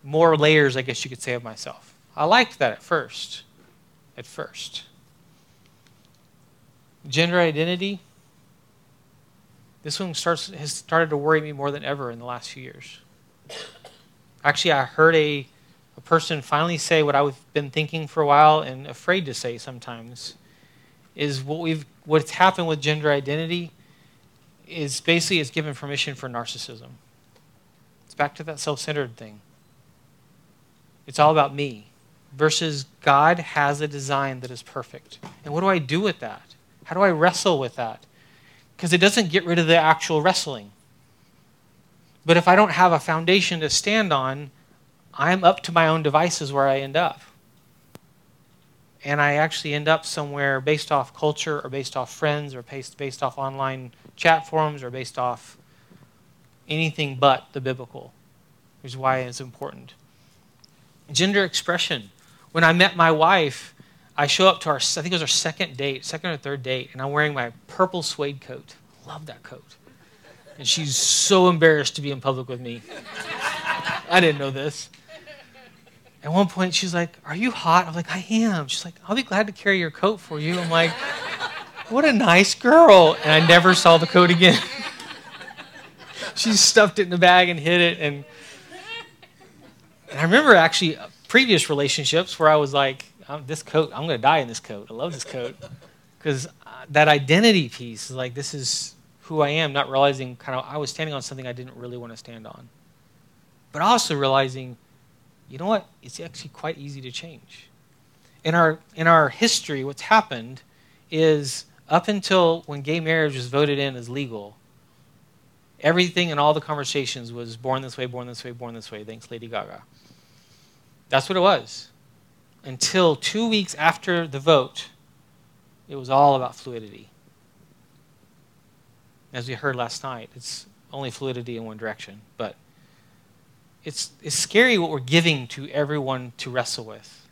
more layers, I guess you could say, of myself. I liked that at first. At first. Gender identity, this one starts, has started to worry me more than ever in the last few years. Actually, I heard a, a person finally say what I've been thinking for a while and afraid to say sometimes is what we've what's happened with gender identity is basically is given permission for narcissism. It's back to that self-centered thing. It's all about me versus God has a design that is perfect. And what do I do with that? How do I wrestle with that? because it doesn't get rid of the actual wrestling. But if I don't have a foundation to stand on, I'm up to my own devices where I end up. And I actually end up somewhere based off culture or based off friends or based, based off online chat forums or based off anything but the biblical, which is why it's important. Gender expression. When I met my wife, I show up to our, I think it was our second date, second or third date, and I'm wearing my purple suede coat. Love that coat. And she's so embarrassed to be in public with me. I didn't know this. At one point, she's like, Are you hot? I'm like, I am. She's like, I'll be glad to carry your coat for you. I'm like, What a nice girl. And I never saw the coat again. she stuffed it in the bag and hid it. And, and I remember actually previous relationships where I was like, this coat, I'm going to die in this coat. I love this coat. Because uh, that identity piece is like, this is who I am, not realizing kind of I was standing on something I didn't really want to stand on. But also realizing, you know what? It's actually quite easy to change. In our, in our history, what's happened is up until when gay marriage was voted in as legal, everything and all the conversations was born this way, born this way, born this way. Thanks, Lady Gaga. That's what it was until two weeks after the vote, it was all about fluidity. As we heard last night, it's only fluidity in one direction. But it's, it's scary what we're giving to everyone to wrestle with.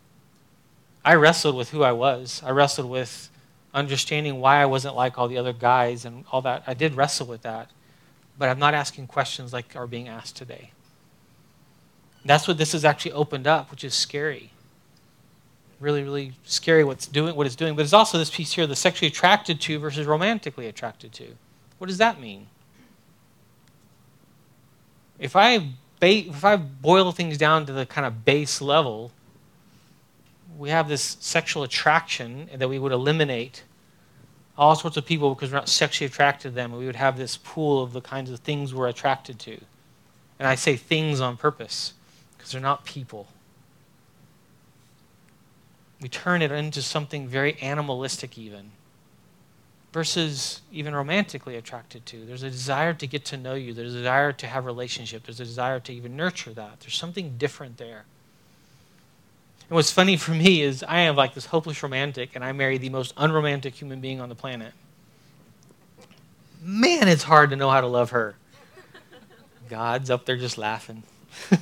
I wrestled with who I was. I wrestled with understanding why I wasn't like all the other guys and all that. I did wrestle with that. But I'm not asking questions like are being asked today. That's what this has actually opened up, which is scary really, really scary what's doing, what it's doing. But it's also this piece here, the sexually attracted to versus romantically attracted to. What does that mean? If I, if I boil things down to the kind of base level, we have this sexual attraction that we would eliminate all sorts of people because we're not sexually attracted to them. We would have this pool of the kinds of things we're attracted to. And I say things on purpose because they're not people we turn it into something very animalistic, even, versus even romantically attracted to. There's a desire to get to know you, there's a desire to have relationship, there's a desire to even nurture that. There's something different there. And what's funny for me is I am like this hopeless romantic, and I marry the most unromantic human being on the planet. Man, it's hard to know how to love her. God's up there just laughing.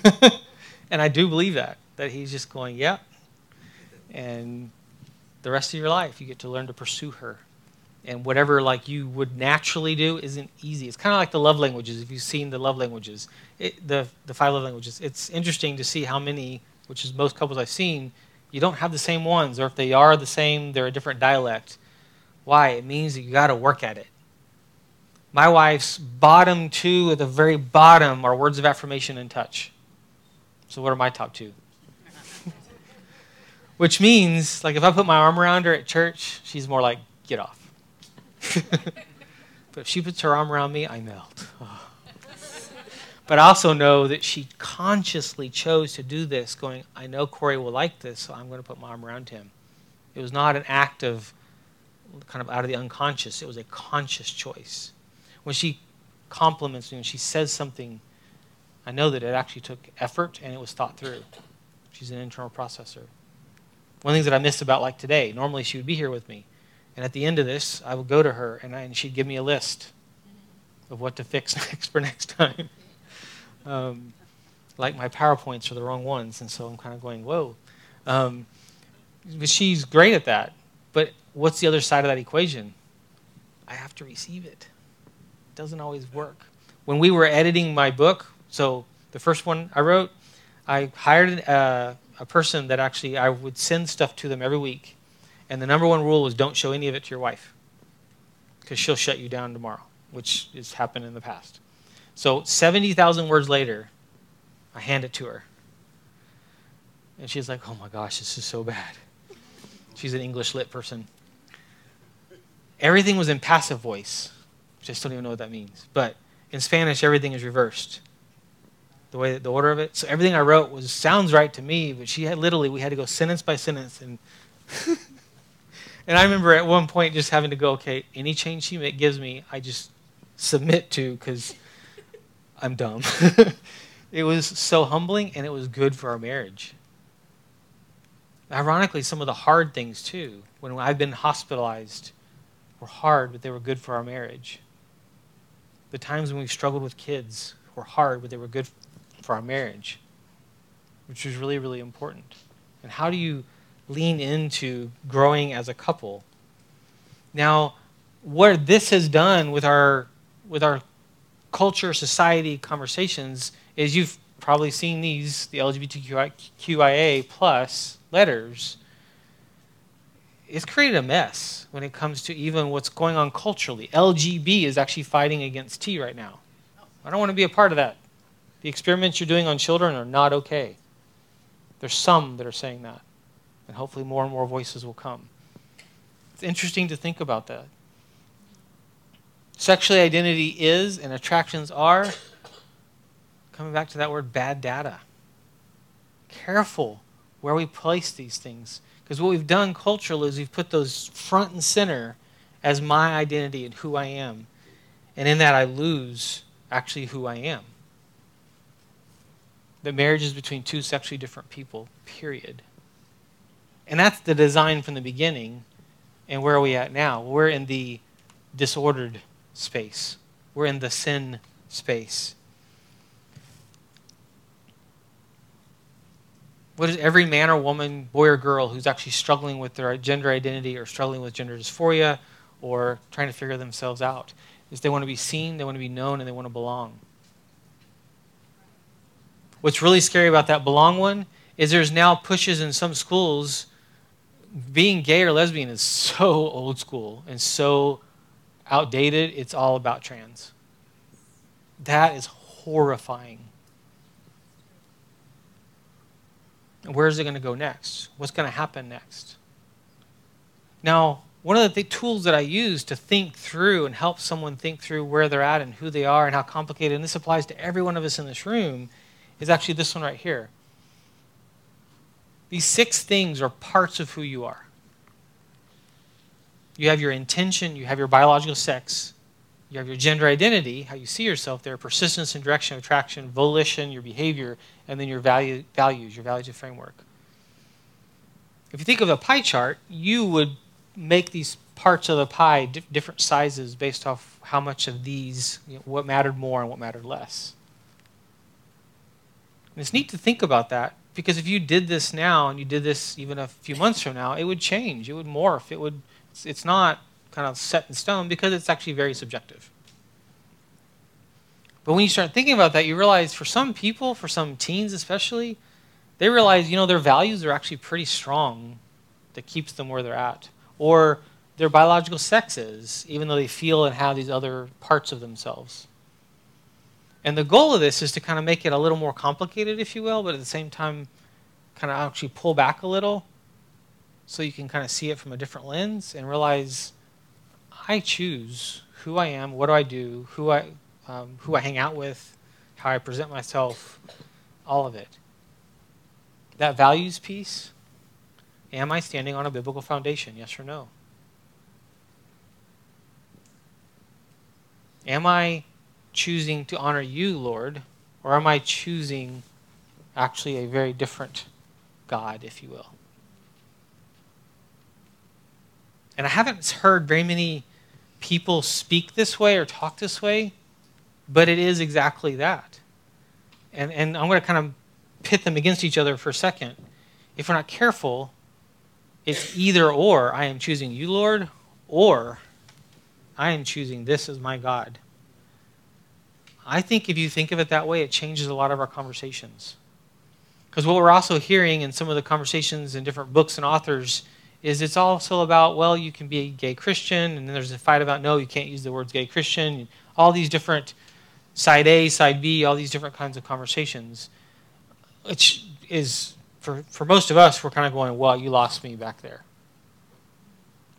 and I do believe that, that he's just going, yep, yeah, and the rest of your life you get to learn to pursue her and whatever like you would naturally do isn't easy. It's kind of like the love languages if you've seen the love languages. It, the, the five love languages. It's interesting to see how many which is most couples i've seen you don't have the same ones or if they are the same they're a different dialect. Why? It means that you got to work at it. My wife's bottom two at the very bottom are words of affirmation and touch. So, what are my top two? Which means, like, if I put my arm around her at church, she's more like, get off. but if she puts her arm around me, I melt. Oh. But I also know that she consciously chose to do this, going, I know Corey will like this, so I'm going to put my arm around him. It was not an act of kind of out of the unconscious, it was a conscious choice. When she compliments me, when she says something, I know that it actually took effort and it was thought through. She's an internal processor. One of the things that I missed about like today, normally she would be here with me. And at the end of this, I would go to her and, I, and she'd give me a list of what to fix next for next time. Um, like my PowerPoints are the wrong ones, and so I'm kind of going, whoa. Um, but she's great at that. But what's the other side of that equation? I have to receive it. It doesn't always work. When we were editing my book, so the first one I wrote, I hired uh, a person that actually I would send stuff to them every week. And the number one rule was don't show any of it to your wife because she'll shut you down tomorrow, which has happened in the past. So 70,000 words later, I hand it to her. And she's like, oh my gosh, this is so bad. She's an English lit person. Everything was in passive voice, which I still don't even know what that means. But in Spanish, everything is reversed. The way that the order of it. So everything I wrote was sounds right to me, but she had literally we had to go sentence by sentence and and I remember at one point just having to go, okay, any change she gives me, I just submit to because I'm dumb. it was so humbling and it was good for our marriage. Ironically, some of the hard things too, when I've been hospitalized, were hard, but they were good for our marriage. The times when we struggled with kids were hard, but they were good for our marriage, which was really, really important. And how do you lean into growing as a couple? Now, what this has done with our with our culture, society conversations is you've probably seen these, the LGBTQIA plus letters. It's created a mess when it comes to even what's going on culturally. LGB is actually fighting against T right now. I don't want to be a part of that. The experiments you're doing on children are not okay. There's some that are saying that. And hopefully more and more voices will come. It's interesting to think about that. Sexual identity is and attractions are, coming back to that word, bad data. Careful where we place these things. Because what we've done culturally is we've put those front and center as my identity and who I am. And in that, I lose actually who I am. That marriage is between two sexually different people, period. And that's the design from the beginning. And where are we at now? We're in the disordered space. We're in the sin space. What is every man or woman, boy or girl, who's actually struggling with their gender identity or struggling with gender dysphoria or trying to figure themselves out? Is they want to be seen, they want to be known, and they want to belong. What's really scary about that belong one is there's now pushes in some schools. Being gay or lesbian is so old school and so outdated, it's all about trans. That is horrifying. Where is it going to go next? What's going to happen next? Now, one of the th- tools that I use to think through and help someone think through where they're at and who they are and how complicated, and this applies to every one of us in this room, is actually this one right here. These six things are parts of who you are. You have your intention, you have your biological sex, you have your gender identity, how you see yourself there, persistence and direction of attraction, volition, your behavior, and then your value, values, your values of framework. If you think of a pie chart, you would make these parts of the pie di- different sizes based off how much of these, you know, what mattered more and what mattered less. And it's neat to think about that because if you did this now and you did this even a few months from now, it would change, it would morph, it would it's, it's not kind of set in stone because it's actually very subjective. But when you start thinking about that, you realize for some people, for some teens especially, they realize, you know, their values are actually pretty strong that keeps them where they're at. Or their biological sex is, even though they feel and have these other parts of themselves. And the goal of this is to kind of make it a little more complicated, if you will, but at the same time, kind of actually pull back a little so you can kind of see it from a different lens and realize I choose who I am, what do I do, who I, um, who I hang out with, how I present myself, all of it. That values piece, am I standing on a biblical foundation? Yes or no? Am I choosing to honor you, Lord, or am I choosing actually a very different God, if you will? And I haven't heard very many people speak this way or talk this way, but it is exactly that. And, and I'm going to kind of pit them against each other for a second. If we're not careful, it's either or I am choosing you, Lord, or I am choosing this as my God. I think if you think of it that way, it changes a lot of our conversations. Because what we're also hearing in some of the conversations in different books and authors is it's also about, well, you can be a gay Christian, and then there's a fight about, no, you can't use the words gay Christian. All these different side A, side B, all these different kinds of conversations, which is, for, for most of us, we're kind of going, well, you lost me back there.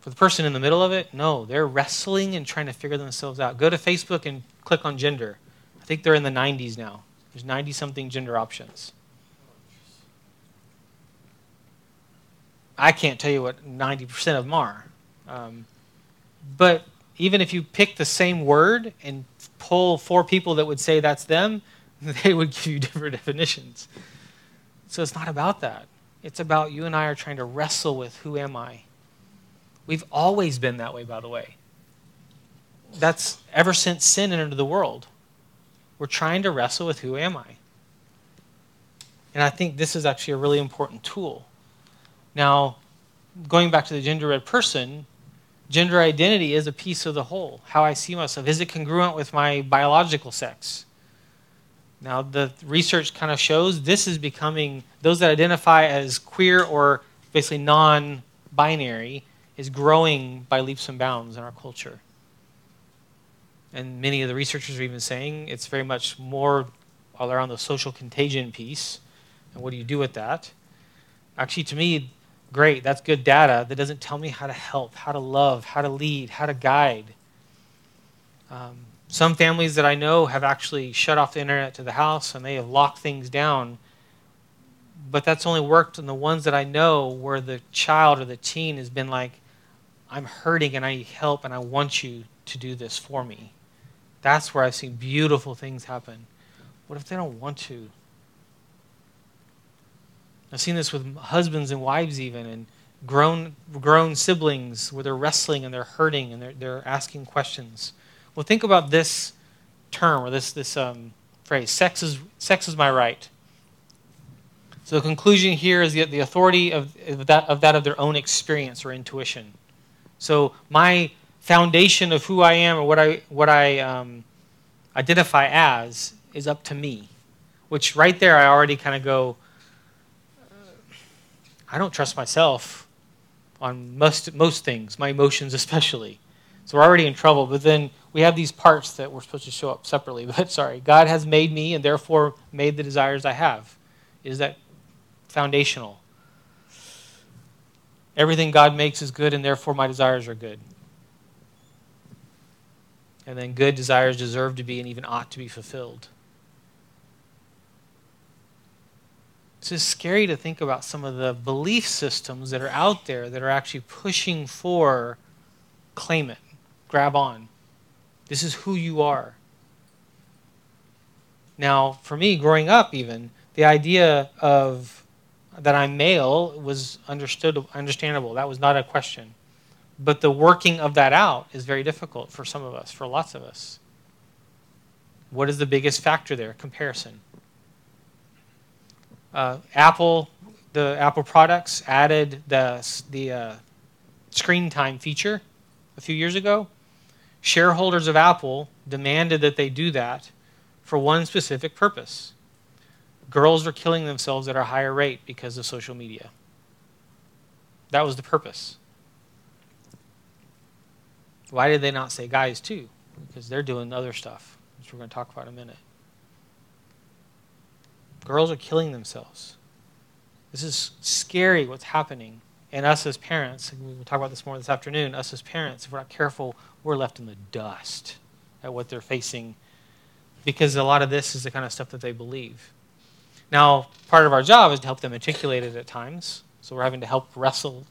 For the person in the middle of it, no, they're wrestling and trying to figure themselves out. Go to Facebook and click on gender. I think they're in the 90s now. There's 90 something gender options. I can't tell you what 90% of them are. Um, but even if you pick the same word and pull four people that would say that's them, they would give you different definitions. So it's not about that. It's about you and I are trying to wrestle with who am I? We've always been that way, by the way. That's ever since sin entered the world. We're trying to wrestle with who am I? And I think this is actually a really important tool. Now, going back to the gender red person, gender identity is a piece of the whole. How I see myself. Is it congruent with my biological sex? Now, the research kind of shows this is becoming, those that identify as queer or basically non binary is growing by leaps and bounds in our culture and many of the researchers are even saying it's very much more all around the social contagion piece. And what do you do with that? Actually, to me, great, that's good data that doesn't tell me how to help, how to love, how to lead, how to guide. Um, some families that I know have actually shut off the internet to the house and they have locked things down. But that's only worked in the ones that I know where the child or the teen has been like, I'm hurting and I need help and I want you to do this for me. That's where I've seen beautiful things happen. What if they don't want to? I've seen this with husbands and wives, even, and grown, grown siblings where they're wrestling and they're hurting and they're, they're asking questions. Well, think about this term or this, this um, phrase sex is, sex is my right. So the conclusion here is the, the authority of, of, that, of that of their own experience or intuition. So my foundation of who I am or what I, what I um, identify as is up to me. Which right there, I already kind of go, I don't trust myself on most, most things, my emotions especially. So we're already in trouble. But then we have these parts that we're supposed to show up separately. But sorry, God has made me and therefore made the desires I have. Is that foundational? Everything God makes is good and therefore my desires are good. And then good desires deserve to be and even ought to be fulfilled. It's just scary to think about some of the belief systems that are out there that are actually pushing for claim it, grab on. This is who you are. Now, for me, growing up, even, the idea of that I'm male was understood, understandable. That was not a question. But the working of that out is very difficult for some of us, for lots of us. What is the biggest factor there? Comparison. Uh, Apple, the Apple products added the, the uh, screen time feature a few years ago. Shareholders of Apple demanded that they do that for one specific purpose. Girls are killing themselves at a higher rate because of social media. That was the purpose. Why did they not say guys too? Because they're doing other stuff, which we're going to talk about in a minute. Girls are killing themselves. This is scary what's happening. And us as parents, and we'll talk about this more this afternoon, us as parents, if we're not careful, we're left in the dust at what they're facing because a lot of this is the kind of stuff that they believe. Now, part of our job is to help them articulate it at times. So we're having to help wrestle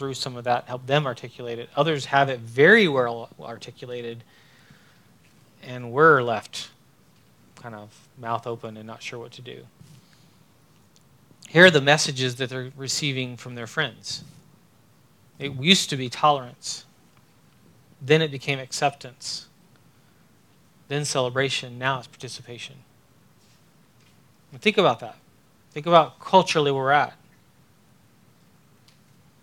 through some of that, help them articulate it. Others have it very well articulated, and we're left kind of mouth open and not sure what to do. Here are the messages that they're receiving from their friends. It used to be tolerance, then it became acceptance, then celebration, now it's participation. Think about that. Think about culturally where we're at.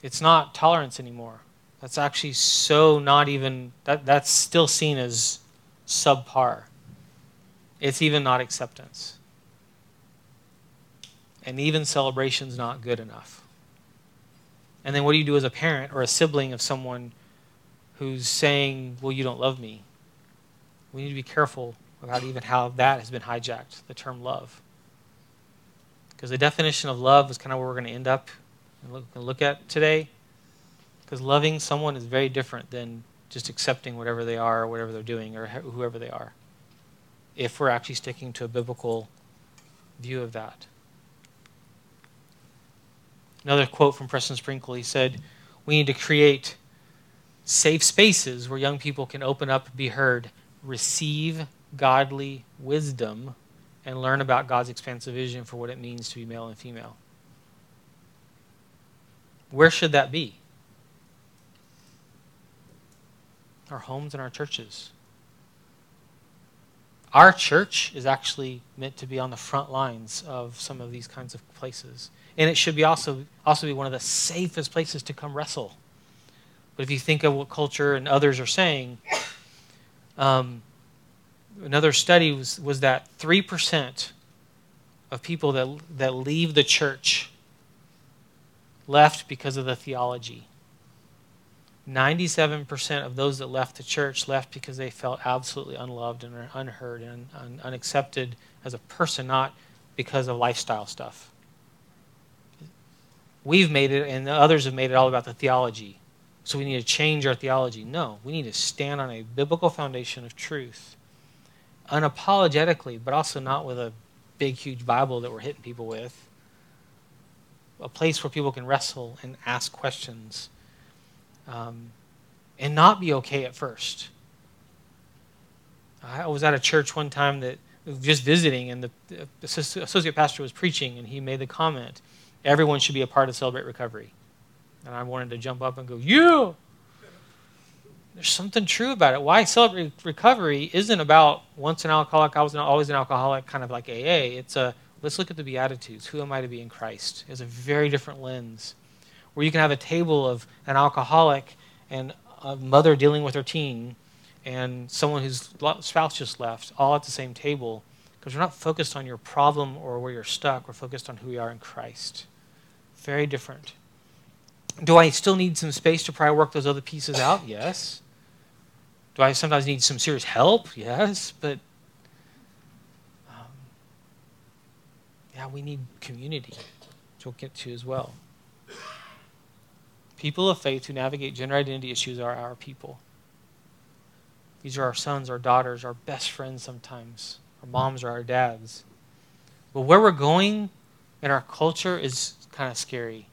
It's not tolerance anymore. That's actually so not even, that, that's still seen as subpar. It's even not acceptance. And even celebration's not good enough. And then what do you do as a parent or a sibling of someone who's saying, Well, you don't love me? We need to be careful about even how that has been hijacked, the term love. Because the definition of love is kind of where we're going to end up look, look at today. Because loving someone is very different than just accepting whatever they are or whatever they're doing or whoever they are. If we're actually sticking to a biblical view of that. Another quote from Preston Sprinkle he said, We need to create safe spaces where young people can open up, be heard, receive godly wisdom and learn about God's expansive vision for what it means to be male and female. Where should that be? Our homes and our churches. Our church is actually meant to be on the front lines of some of these kinds of places. And it should be also, also be one of the safest places to come wrestle. But if you think of what culture and others are saying, um, another study was, was that 3% of people that, that leave the church left because of the theology. 97% of those that left the church left because they felt absolutely unloved and unheard and un- unaccepted as a person, not because of lifestyle stuff. We've made it, and others have made it all about the theology. So we need to change our theology. No, we need to stand on a biblical foundation of truth unapologetically, but also not with a big, huge Bible that we're hitting people with. A place where people can wrestle and ask questions um, and not be okay at first. I was at a church one time that just visiting, and the associate pastor was preaching, and he made the comment everyone should be a part of Celebrate Recovery. And I wanted to jump up and go, Yeah! there's something true about it. Why celebrate recovery isn't about once an alcoholic, I was always an alcoholic, kind of like AA. It's a let's look at the Beatitudes. Who am I to be in Christ? It's a very different lens where you can have a table of an alcoholic and a mother dealing with her teen and someone whose spouse just left all at the same table because we're not focused on your problem or where you're stuck. We're focused on who we are in Christ. Very different. Do I still need some space to probably work those other pieces out? Yes. Do I sometimes need some serious help? Yes, but yeah, we need community, which we'll get to as well. People of faith who navigate gender identity issues are our people. These are our sons, our daughters, our best friends sometimes, our moms or our dads. But where we're going in our culture is kind of scary.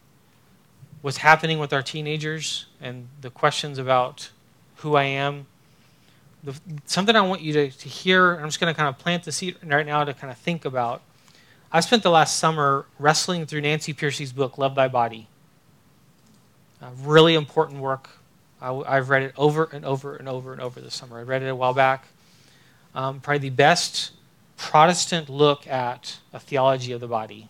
What's happening with our teenagers and the questions about who I am the, something I want you to, to hear, I'm just going to kind of plant the seed right now to kind of think about. I spent the last summer wrestling through Nancy Pearcey's book, Love Thy Body. Really important work. I, have read it over and over and over and over this summer. I read it a while back. Um, probably the best Protestant look at a theology of the body,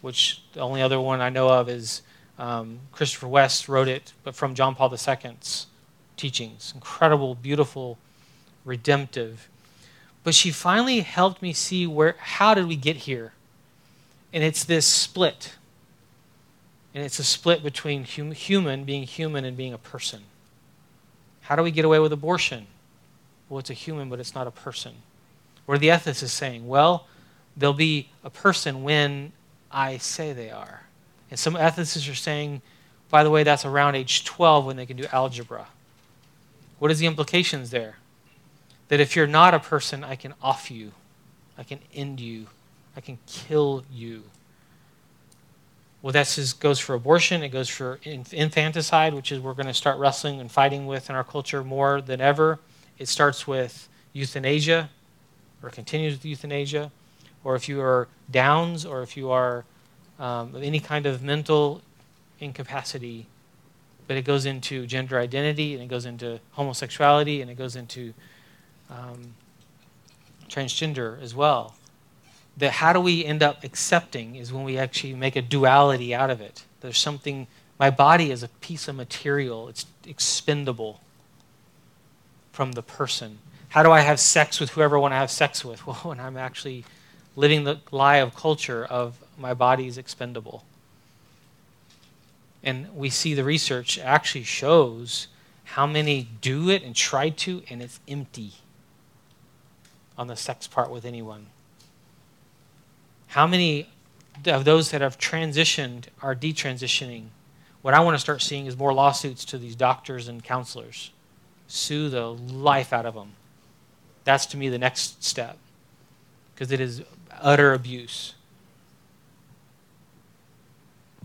which the only other one I know of is um, Christopher West wrote it, but from John Paul II's teachings. Incredible, beautiful redemptive. But she finally helped me see where how did we get here? And it's this split. And it's a split between hum, human being human and being a person. How do we get away with abortion? Well, it's a human, but it's not a person. Where the ethicist is saying, well, they'll be a person when I say they are. And some ethicists are saying, by the way, that's around age 12 when they can do algebra. What is the implications there? That if you're not a person, I can off you, I can end you, I can kill you. Well, that goes for abortion. It goes for infanticide, which is we're going to start wrestling and fighting with in our culture more than ever. It starts with euthanasia, or continues with euthanasia, or if you are Downs, or if you are um, any kind of mental incapacity, but it goes into gender identity, and it goes into homosexuality, and it goes into um, transgender as well that how do we end up accepting is when we actually make a duality out of it. There's something, my body is a piece of material, it's expendable from the person. How do I have sex with whoever I want to have sex with? Well, when I'm actually living the lie of culture of my body is expendable. And we see the research actually shows how many do it and try to, and it's empty on the sex part with anyone. How many of those that have transitioned are detransitioning? What I want to start seeing is more lawsuits to these doctors and counselors. Sue the life out of them. That's to me the next step because it is utter abuse.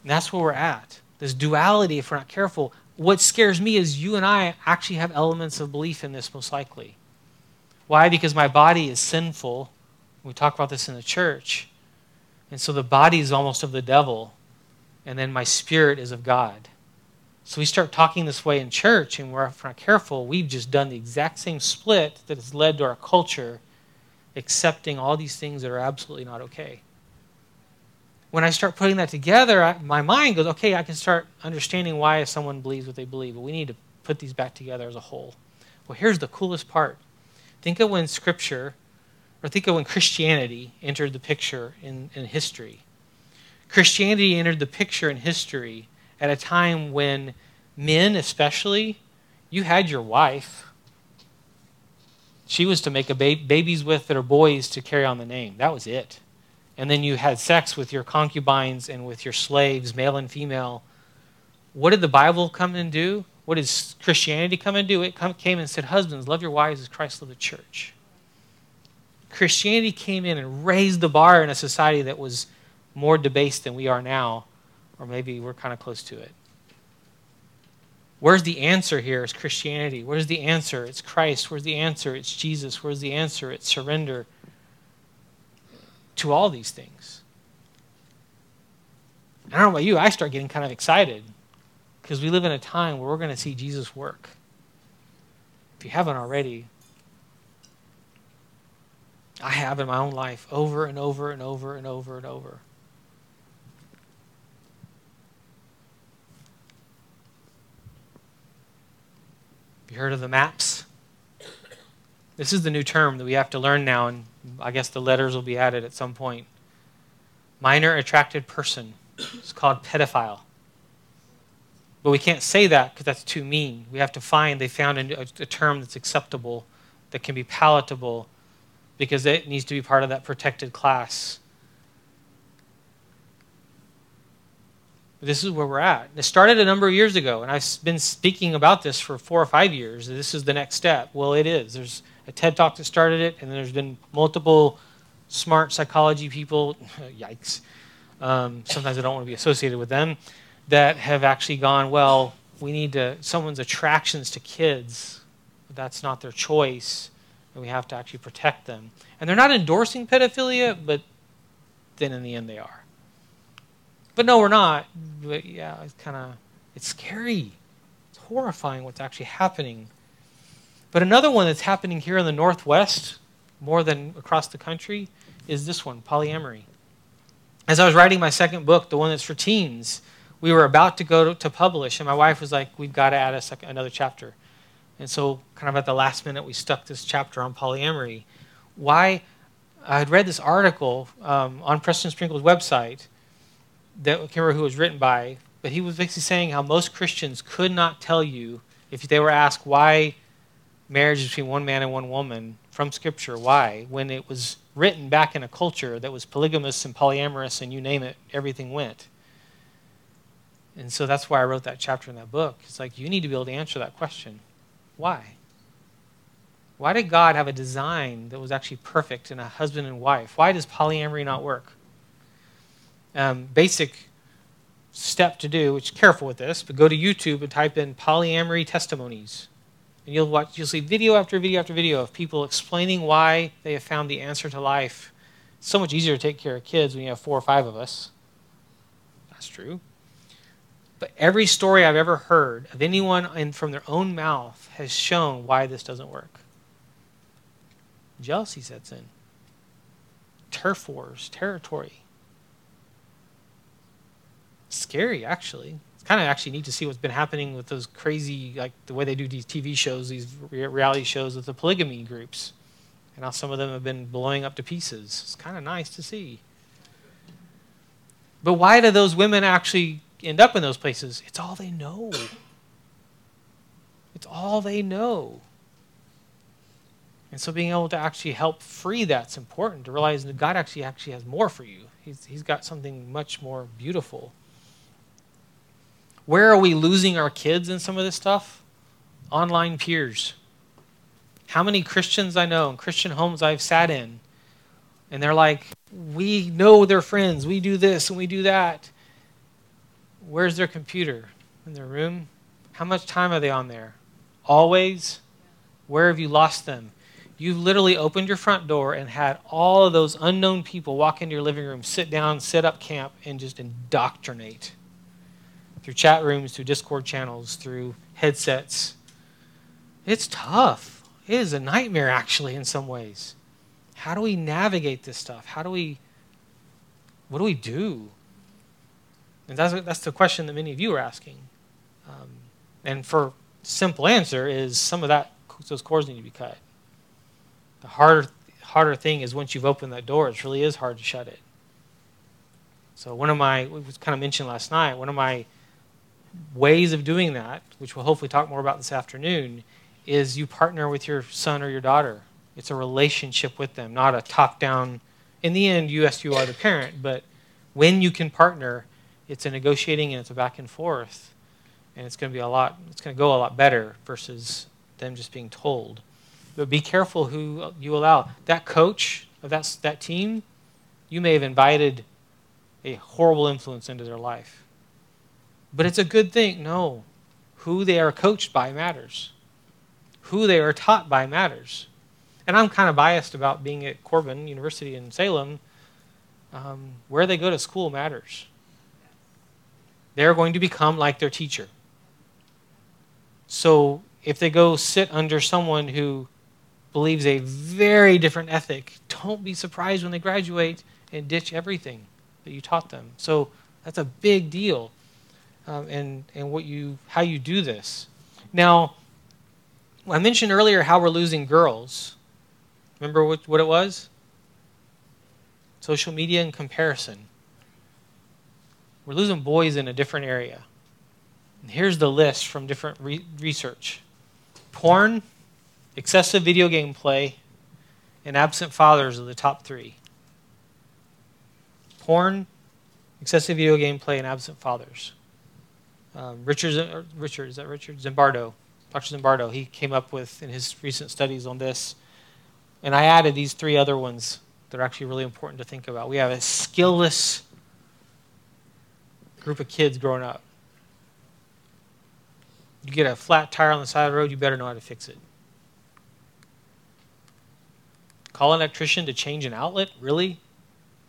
And that's where we're at. This duality, if we're not careful. What scares me is you and I actually have elements of belief in this, most likely. Why? Because my body is sinful. We talk about this in the church. And so the body is almost of the devil, and then my spirit is of God. So we start talking this way in church, and we're, not careful, we've just done the exact same split that has led to our culture accepting all these things that are absolutely not okay. When I start putting that together, I, my mind goes, okay, I can start understanding why someone believes what they believe, but we need to put these back together as a whole. Well, here's the coolest part. Think of when Scripture or think of when Christianity entered the picture in, in history. Christianity entered the picture in history at a time when men, especially, you had your wife. She was to make a ba- babies with that are boys to carry on the name. That was it. And then you had sex with your concubines and with your slaves, male and female. What did the Bible come and do? What did Christianity come and do? It come, came and said, Husbands, love your wives as Christ loved the church. Christianity came in and raised the bar in a society that was more debased than we are now, or maybe we're kind of close to it. Where's the answer here? Is Christianity. Where's the answer? It's Christ. Where's the answer? It's Jesus. Where's the answer? It's surrender to all these things. I don't know about you, I start getting kind of excited because we live in a time where we're going to see Jesus work. If you haven't already, I have in my own life over and over and over and over and over. Have you heard of the MAPS? This is the new term that we have to learn now, and I guess the letters will be added at some point. Minor attracted person. It's called pedophile. But we can't say that because that's too mean. We have to find, they found a, a term that's acceptable, that can be palatable, because it needs to be part of that protected class. But This is where we're at. It started a number of years ago, and I've been speaking about this for four or five years. This is the next step. Well, it is. There's a TED Talk that started it, and there's been multiple smart psychology people, yikes, um, sometimes I don't want to be associated with them, that have actually gone, well, we need to, someone's attractions to kids, that's not their choice and we have to actually protect them. And they're not endorsing pedophilia, but then in the end they are. But no, we're not. But yeah, it's kind of it's scary. It's horrifying what's actually happening. But another one that's happening here in the Northwest, more than across the country, is this one, polyamory. As I was writing my second book, the one that's for teens, we were about to go to, to publish, and my wife was like, "We've got to add a second, another chapter." And so, kind of at the last minute, we stuck this chapter on polyamory. Why? I had read this article um, on Preston Sprinkle's website that I can't remember who was written by, but he was basically saying how most Christians could not tell you if they were asked why marriage between one man and one woman from Scripture. Why? When it was written back in a culture that was polygamous and polyamorous and you name it, everything went. And so that's why I wrote that chapter in that book. It's like you need to be able to answer that question. Why? Why did God have a design that was actually perfect in a husband and wife? Why does polyamory not work? Um, basic step to do, which careful with this, but go to YouTube and type in polyamory testimonies. And you'll watch you'll see video after video after video of people explaining why they have found the answer to life. It's so much easier to take care of kids when you have four or five of us. That's true. But every story I've ever heard of anyone in, from their own mouth has shown why this doesn't work. Jealousy sets in. Turf wars, territory. Scary, actually. It's kind of actually neat to see what's been happening with those crazy, like the way they do these TV shows, these reality shows with the polygamy groups. And how some of them have been blowing up to pieces. It's kind of nice to see. But why do those women actually end up in those places? It's all they know. It's all they know. And so being able to actually help free that's important to realize that God actually actually has more for you. He's, he's got something much more beautiful. Where are we losing our kids in some of this stuff? Online peers. How many Christians I know and Christian homes I've sat in, and they're like, we know their friends, we do this and we do that. Where's their computer? In their room? How much time are they on there? Always? Where have you lost them? You've literally opened your front door and had all of those unknown people walk into your living room, sit down, set up camp, and just indoctrinate through chat rooms, through Discord channels, through headsets. It's tough. It is a nightmare, actually, in some ways. How do we navigate this stuff? How do we, what do we do? And that's, that's the question that many of you are asking. Um, and for simple answer is some of that, those cords need to be cut. The harder, harder thing is once you've opened that door, it really is hard to shut it. So one of my, was kind of mentioned last night, one of my ways of doing that, which we'll hopefully talk more about this afternoon, is you partner with your son or your daughter. It's a relationship with them, not a top-down. In the end, yes, you are the parent, but when you can partner, it's a negotiating and it's a back and forth, and it's going to be a lot. It's going to go a lot better versus them just being told. But be careful who you allow. That coach of that, that team, you may have invited a horrible influence into their life. But it's a good thing. No. Who they are coached by matters, who they are taught by matters. And I'm kind of biased about being at Corban University in Salem. Um, where they go to school matters. They're going to become like their teacher. So if they go sit under someone who believes a very different ethic, don't be surprised when they graduate and ditch everything that you taught them. So that's a big deal, um, and and what you how you do this. Now, I mentioned earlier how we're losing girls. Remember what, what it was? Social media and comparison. We're losing boys in a different area. And here's the list from different re- research porn, excessive video game play, and absent fathers are the top three. Porn, excessive video game play, and absent fathers. Um, Richard, Richard, is that Richard Zimbardo? Dr. Zimbardo, he came up with in his recent studies on this. And I added these three other ones that are actually really important to think about. We have a skillless group of kids growing up. You get a flat tire on the side of the road, you better know how to fix it. Call an electrician to change an outlet? Really?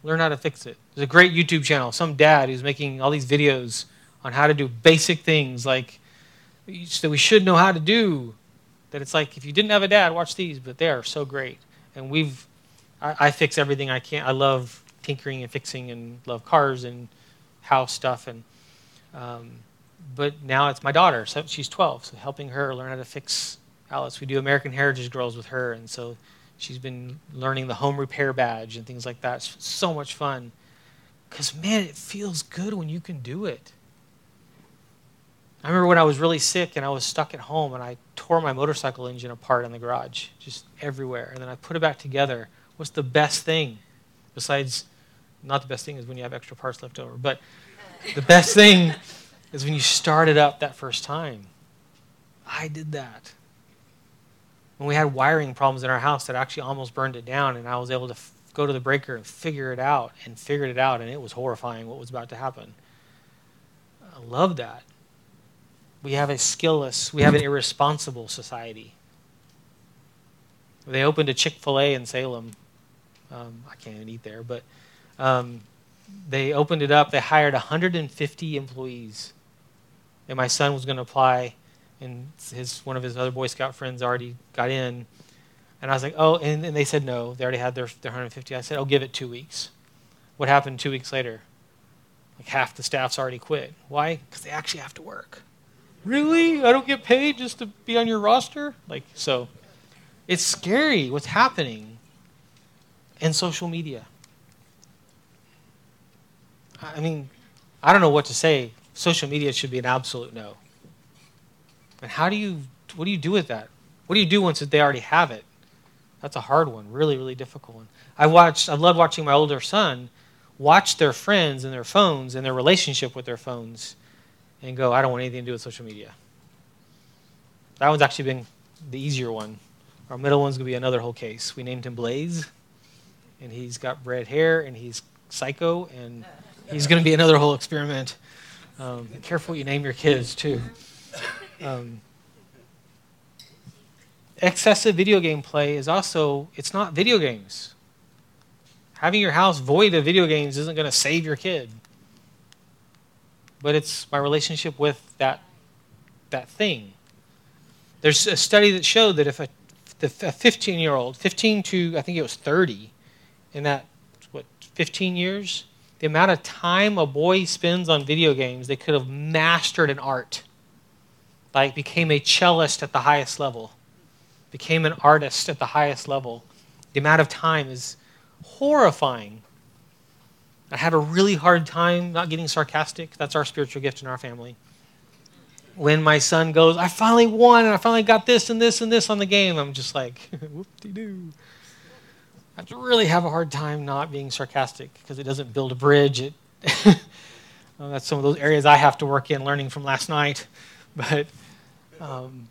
Learn how to fix it. There's a great YouTube channel. Some dad who's making all these videos on how to do basic things like that we should know how to do. That it's like if you didn't have a dad, watch these, but they are so great. And we've, I, I fix everything I can. I love tinkering and fixing and love cars and house stuff and. Um, but now it's my daughter. So she's 12, so helping her learn how to fix outlets. We do American Heritage Girls with her, and so She's been learning the home repair badge and things like that. It's so much fun. Because, man, it feels good when you can do it. I remember when I was really sick and I was stuck at home and I tore my motorcycle engine apart in the garage, just everywhere. And then I put it back together. What's the best thing besides, not the best thing is when you have extra parts left over, but the best thing is when you start it up that first time. I did that. When we had wiring problems in our house that actually almost burned it down, and I was able to f- go to the breaker and figure it out, and figured it out, and it was horrifying what was about to happen. I love that. We have a skillless, we have an irresponsible society. They opened a Chick fil A in Salem. Um, I can't eat there, but um, they opened it up. They hired 150 employees. And my son was going to apply, and his one of his other Boy Scout friends already got in. And I was like, oh, and, and they said no. They already had their, their 150. I said, I'll give it two weeks. What happened two weeks later? Like half the staff's already quit. Why? Because they actually have to work. Really? I don't get paid just to be on your roster? Like, so it's scary what's happening in social media. I mean, I don't know what to say. Social media should be an absolute no. And how do you, what do you do with that? What do you do once they already have it? That's a hard one, really, really difficult one. I watched, I love watching my older son watch their friends and their phones and their relationship with their phones and go, I don't want anything to do with social media. That one's actually been the easier one. Our middle one's going to be another whole case. We named him Blaze, and he's got red hair, and he's psycho, and he's going to be another whole experiment. Um, careful what you name your kids, too. Um, excessive video game play is also, it's not video games. Having your house void of video games isn't going to save your kid. But it's my relationship with that, that thing. There's a study that showed that if a, a 15 year old, 15 to I think it was 30, in that, what, 15 years, the amount of time a boy spends on video games, they could have mastered an art. Like became a cellist at the highest level, became an artist at the highest level. The amount of time is horrifying. I had a really hard time not getting sarcastic. That's our spiritual gift in our family. When my son goes, I finally won and I finally got this and this and this on the game, I'm just like, whoop de doo. I have to really have a hard time not being sarcastic because it doesn't build a bridge. It, well, that's some of those areas I have to work in learning from last night. But um,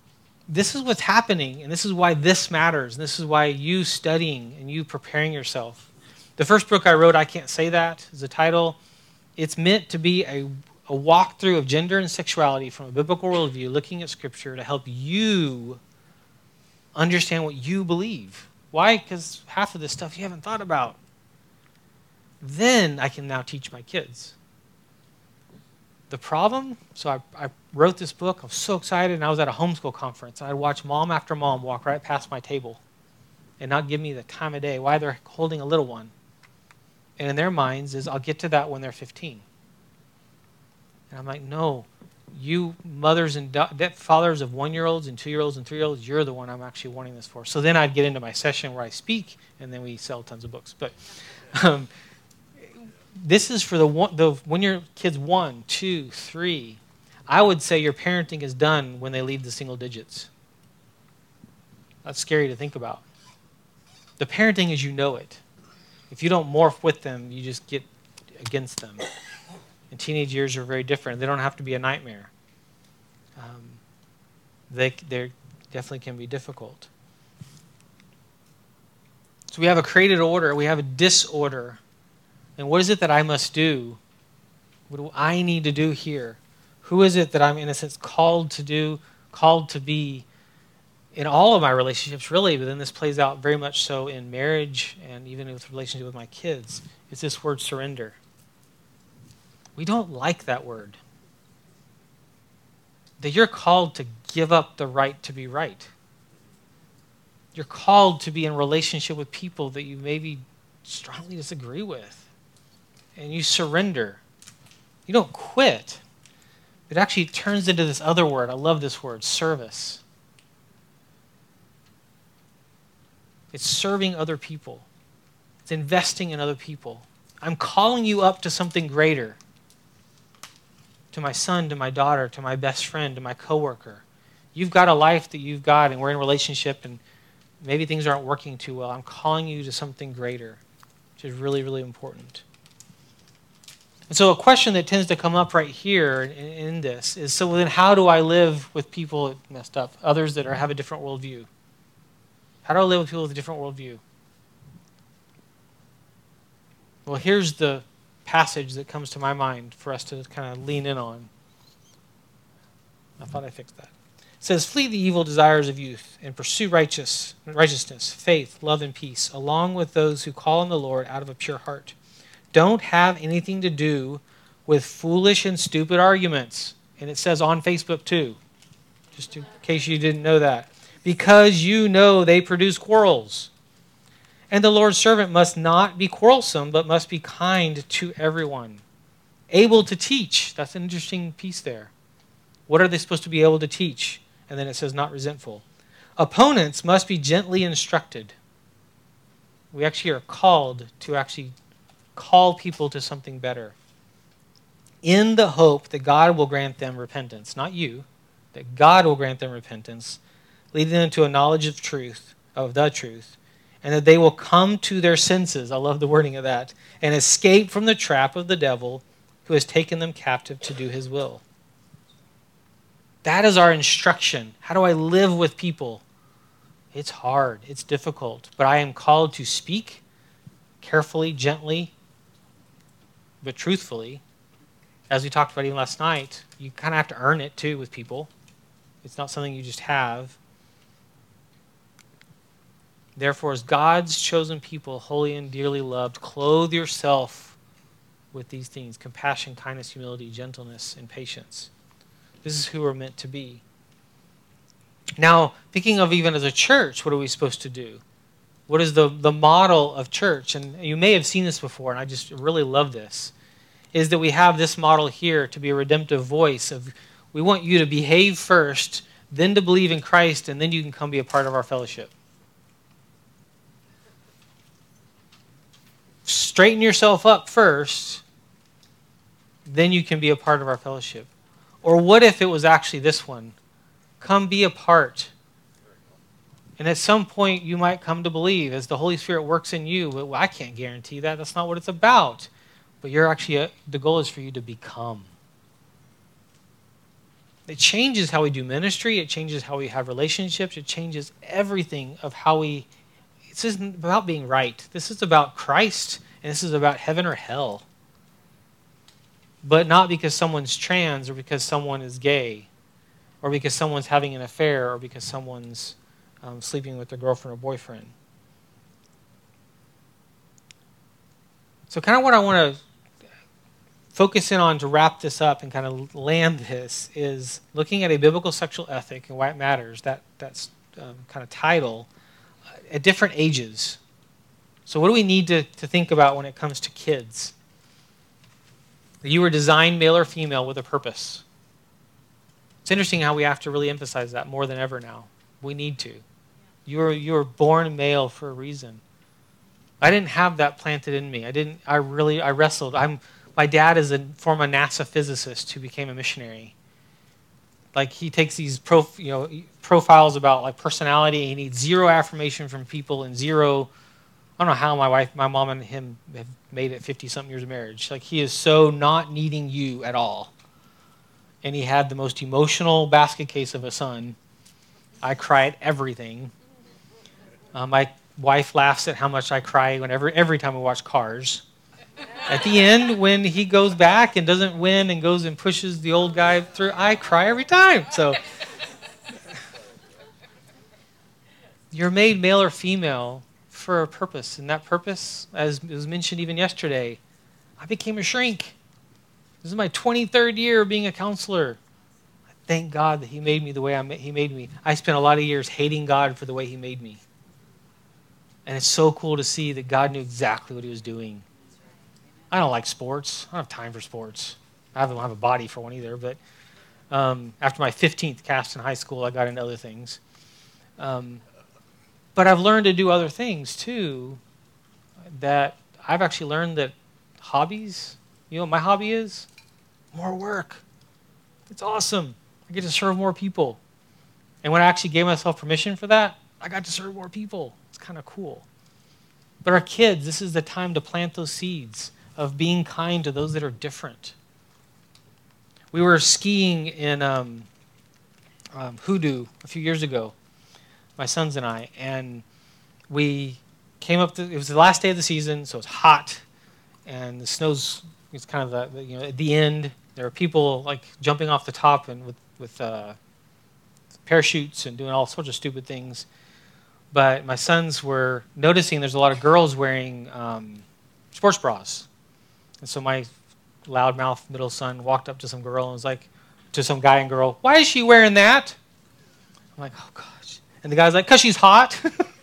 this is what's happening, and this is why this matters. And this is why you studying and you preparing yourself. The first book I wrote, I Can't Say That, is the title. It's meant to be a, a walkthrough of gender and sexuality from a biblical worldview, looking at Scripture to help you understand what you believe. Why? Because half of this stuff you haven't thought about. Then I can now teach my kids. The problem, so I, I wrote this book. I was so excited, and I was at a homeschool conference. I'd watch mom after mom walk right past my table and not give me the time of day why they're holding a little one. And in their minds is I'll get to that when they're 15. And I'm like, no, you mothers and fathers of one year olds and two year olds and three year olds, you're the one I'm actually wanting this for. So then I'd get into my session where I speak, and then we sell tons of books. But um, this is for the one, the when your kids one, two, three. I would say your parenting is done when they leave the single digits. That's scary to think about. The parenting is you know it. If you don't morph with them, you just get against them. And teenage years are very different. They don't have to be a nightmare. Um, they they definitely can be difficult. So we have a created order. We have a disorder. And what is it that I must do? What do I need to do here? Who is it that I'm, in a sense, called to do, called to be in all of my relationships, really, but then this plays out very much so in marriage and even with relationship with my kids, is this word surrender. We don't like that word. That you're called to give up the right to be right. You're called to be in relationship with people that you maybe strongly disagree with. And you surrender. You don't quit. It actually turns into this other word. I love this word service. It's serving other people, it's investing in other people. I'm calling you up to something greater to my son, to my daughter, to my best friend, to my coworker. You've got a life that you've got, and we're in a relationship, and maybe things aren't working too well. I'm calling you to something greater, which is really, really important. And so, a question that tends to come up right here in, in this is so then, how do I live with people messed up, others that are, have a different worldview? How do I live with people with a different worldview? Well, here's the passage that comes to my mind for us to kind of lean in on. I thought I fixed that. It says, Flee the evil desires of youth and pursue righteous, righteousness, faith, love, and peace, along with those who call on the Lord out of a pure heart don't have anything to do with foolish and stupid arguments. And it says on Facebook too, just in case you didn't know that. Because you know they produce quarrels. And the Lord's servant must not be quarrelsome, but must be kind to everyone. Able to teach. That's an interesting piece there. What are they supposed to be able to teach? And then it says, not resentful. Opponents must be gently instructed. We actually are called to actually call people to something better in the hope that God will grant them repentance, not you, that God will grant them repentance, leading them to a knowledge of truth, of the truth, and that they will come to their senses. I love the wording of that, and escape from the trap of the devil who has taken them captive to do his will. That is our instruction. How do I live with people? It's hard, it's difficult, but I am called to speak carefully, gently, but truthfully, as we talked about even last night, you kind of have to earn it too with people. It's not something you just have. Therefore, as God's chosen people, holy and dearly loved, clothe yourself with these things compassion, kindness, humility, gentleness, and patience. This is who we're meant to be. Now, thinking of even as a church, what are we supposed to do? What is the, the model of church? And you may have seen this before, and I just really love this is that we have this model here to be a redemptive voice of we want you to behave first, then to believe in Christ, and then you can come be a part of our fellowship. Straighten yourself up first, then you can be a part of our fellowship. Or what if it was actually this one? Come be a part. And at some point, you might come to believe as the Holy Spirit works in you. I can't guarantee that. That's not what it's about. But you're actually, a, the goal is for you to become. It changes how we do ministry. It changes how we have relationships. It changes everything of how we. This isn't about being right. This is about Christ, and this is about heaven or hell. But not because someone's trans or because someone is gay or because someone's having an affair or because someone's um, sleeping with their girlfriend or boyfriend. So, kind of what I want to focus in on to wrap this up and kind of land this is looking at a biblical sexual ethic and why it matters, that that's um, kind of title, at different ages. So, what do we need to, to think about when it comes to kids? You were designed male or female with a purpose. It's interesting how we have to really emphasize that more than ever now. We need to. You were, you were born male for a reason. I didn't have that planted in me. I didn't. I really. I wrestled. I'm my dad is a former NASA physicist who became a missionary. Like he takes these pro, you know, profiles about like personality. and He needs zero affirmation from people and zero. I don't know how my wife, my mom, and him have made it 50 something years of marriage. Like he is so not needing you at all. And he had the most emotional basket case of a son. I cry at everything. Uh, my wife laughs at how much I cry whenever every time we watch Cars. At the end, when he goes back and doesn't win and goes and pushes the old guy through, I cry every time. So you're made male or female for a purpose. And that purpose, as was mentioned even yesterday, I became a shrink. This is my 23rd year of being a counselor. I thank God that He made me the way ma- He made me. I spent a lot of years hating God for the way He made me. And it's so cool to see that God knew exactly what He was doing. I don't like sports. I don't have time for sports. I don't have a body for one either. But um, after my 15th cast in high school, I got into other things. Um, but I've learned to do other things too. That I've actually learned that hobbies, you know what my hobby is? More work. It's awesome. I get to serve more people. And when I actually gave myself permission for that, I got to serve more people. It's kind of cool. But our kids, this is the time to plant those seeds of being kind to those that are different. We were skiing in um, um, Hoodoo a few years ago, my sons and I, and we came up. To, it was the last day of the season, so it's hot, and the snow's. It's kind of the, you know at the end. There are people like jumping off the top and with with uh, parachutes and doing all sorts of stupid things. But my sons were noticing there's a lot of girls wearing um, sports bras, and so my loudmouth middle son walked up to some girl and was like, to some guy and girl, "Why is she wearing that?" I'm like, "Oh gosh," and the guy's like, "Cause she's hot."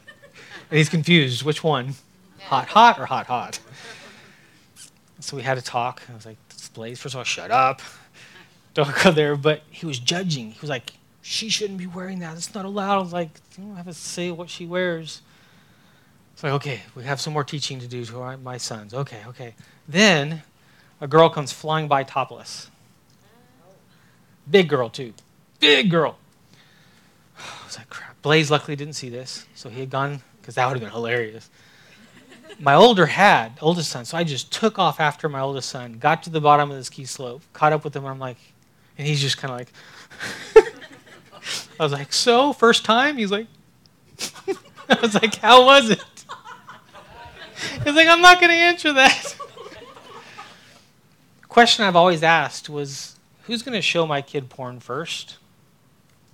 And he's confused. Which one? Hot, hot, or hot, hot? So we had to talk. I was like, Blaze, first of all, shut up. Don't go there. But he was judging. He was like, she shouldn't be wearing that. It's not allowed. I was like, you don't have to say what she wears. It's like, okay, we have some more teaching to do to our, my sons. Okay, okay. Then a girl comes flying by topless. Big girl, too. Big girl. I was like, crap. Blaze luckily didn't see this, so he had gone because that would have been hilarious. My older had, oldest son, so I just took off after my oldest son, got to the bottom of the ski slope, caught up with him, and I'm like, and he's just kind of like, I was like, so, first time? He's like, I was like, how was it? He's like, I'm not going to answer that. question I've always asked was, who's going to show my kid porn first?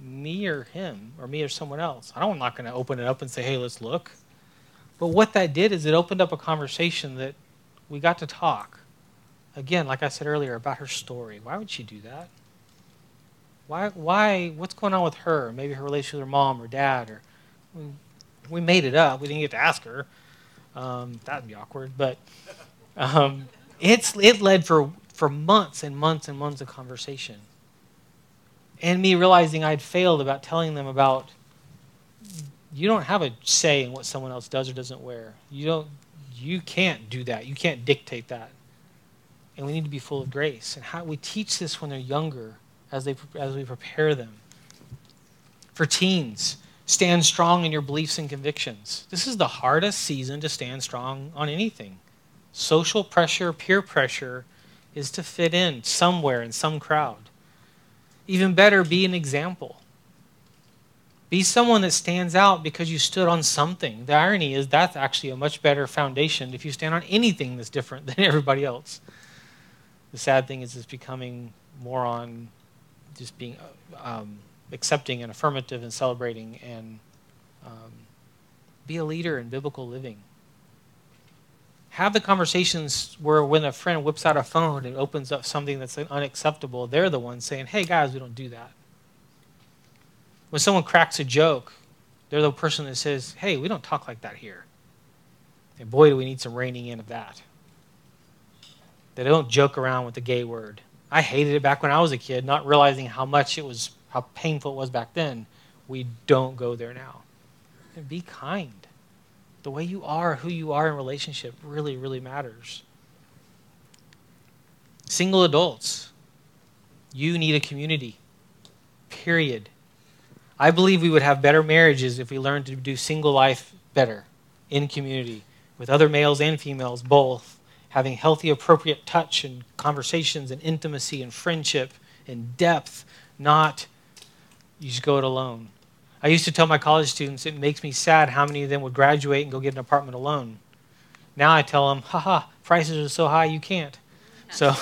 me or him or me or someone else. I'm not going to open it up and say, hey, let's look. But what that did is it opened up a conversation that we got to talk. Again, like I said earlier, about her story. Why would she do that? Why, why, what's going on with her? Maybe her relationship with her mom or dad, or we, we made it up. We didn't get to ask her. Um, that'd be awkward. But um, it's, it led for, for months and months and months of conversation and me realizing I'd failed about telling them about you don't have a say in what someone else does or doesn't wear. You don't you can't do that. You can't dictate that. And we need to be full of grace. And how we teach this when they're younger as they as we prepare them. For teens, stand strong in your beliefs and convictions. This is the hardest season to stand strong on anything. Social pressure, peer pressure is to fit in somewhere in some crowd. Even better, be an example. Be someone that stands out because you stood on something. The irony is that's actually a much better foundation if you stand on anything that's different than everybody else. The sad thing is it's becoming more on just being um, accepting and affirmative and celebrating and um, be a leader in biblical living have the conversations where when a friend whips out a phone and opens up something that's unacceptable, they're the ones saying, hey guys, we don't do that. When someone cracks a joke, they're the person that says, hey, we don't talk like that here. And boy, do we need some reining in of that. They don't joke around with the gay word. I hated it back when I was a kid, not realizing how much it was, how painful it was back then. We don't go there now. And be kind the way you are, who you are in relationship really, really matters. Single adults, you need a community. Period. I believe we would have better marriages if we learned to do single life better in community with other males and females both having healthy appropriate touch and conversations and intimacy and friendship and depth not you just go it alone I used to tell my college students it makes me sad how many of them would graduate and go get an apartment alone. Now I tell them, haha, prices are so high you can't. So,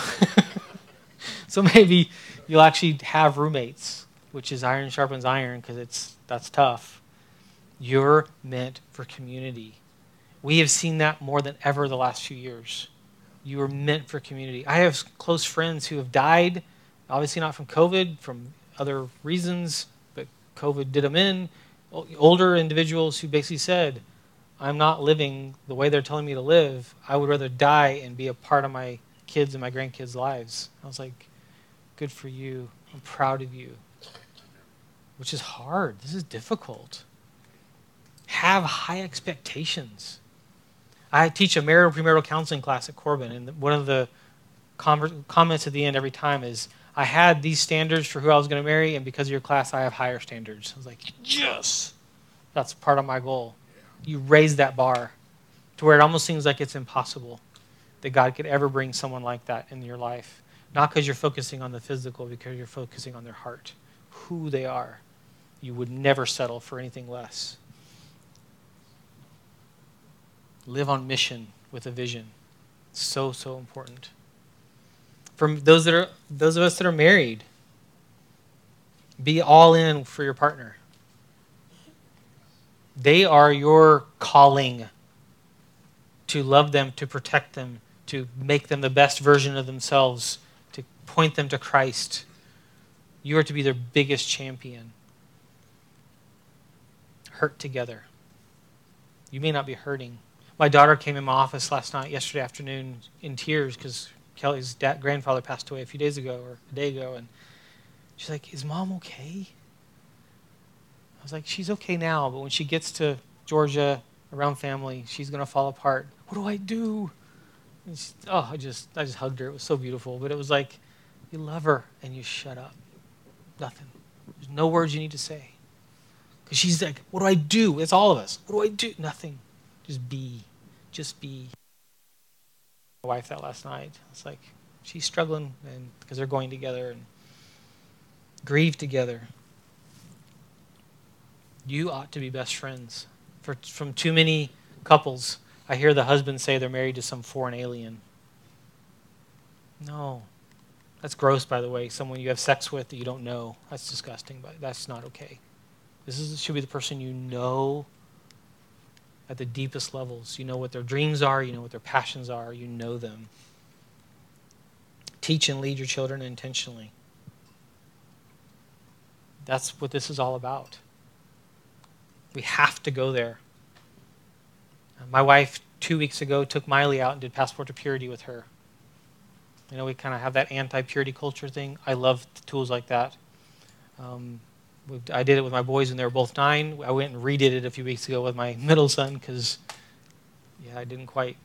so maybe you'll actually have roommates, which is iron sharpens iron because it's that's tough. You're meant for community. We have seen that more than ever the last few years. You are meant for community. I have close friends who have died, obviously not from COVID, from other reasons, COVID did them in. Older individuals who basically said, I'm not living the way they're telling me to live. I would rather die and be a part of my kids and my grandkids' lives. I was like, good for you. I'm proud of you. Which is hard. This is difficult. Have high expectations. I teach a marital premarital counseling class at Corban, and one of the comments at the end every time is, I had these standards for who I was going to marry, and because of your class, I have higher standards. I was like, yes, that's part of my goal. You raise that bar to where it almost seems like it's impossible that God could ever bring someone like that in your life. Not because you're focusing on the physical, because you're focusing on their heart, who they are. You would never settle for anything less. Live on mission with a vision. So, so important for those that are those of us that are married be all in for your partner. They are your calling to love them to protect them to make them the best version of themselves to point them to christ. You are to be their biggest champion. Hurt together. You may not be hurting. My daughter came in my office last night yesterday afternoon in tears because Kelly's dad, grandfather passed away a few days ago or a day ago, and she's like, "Is mom okay?" I was like, "She's okay now, but when she gets to Georgia around family, she's gonna fall apart. What do I do?" She, oh, I just I just hugged her. It was so beautiful, but it was like, you love her and you shut up. Nothing. There's no words you need to say. Because she's like, what do I do? It's all of us. What do I do? Nothing. Just be. Just be wife that last night. It's like she's struggling and because they're going together and grieve together. You ought to be best friends. For, from too many couples, I hear the husband say they're married to some foreign alien. No. That's gross, by the way. Someone you have sex with that you don't know. That's disgusting, but that's not okay. This is, should be the person you know at the deepest levels. You know what their dreams are, you know what their passions are, you know them. Teach and lead your children intentionally. That's what this is all about. We have to go there. My wife, two weeks ago, took Miley out and did Passport to Purity with her. You know, we kind of have that anti purity culture thing. I love tools like that. Um, I did it with my boys when they were both nine. I went and redid it a few weeks ago with my middle son because, yeah, I didn't quite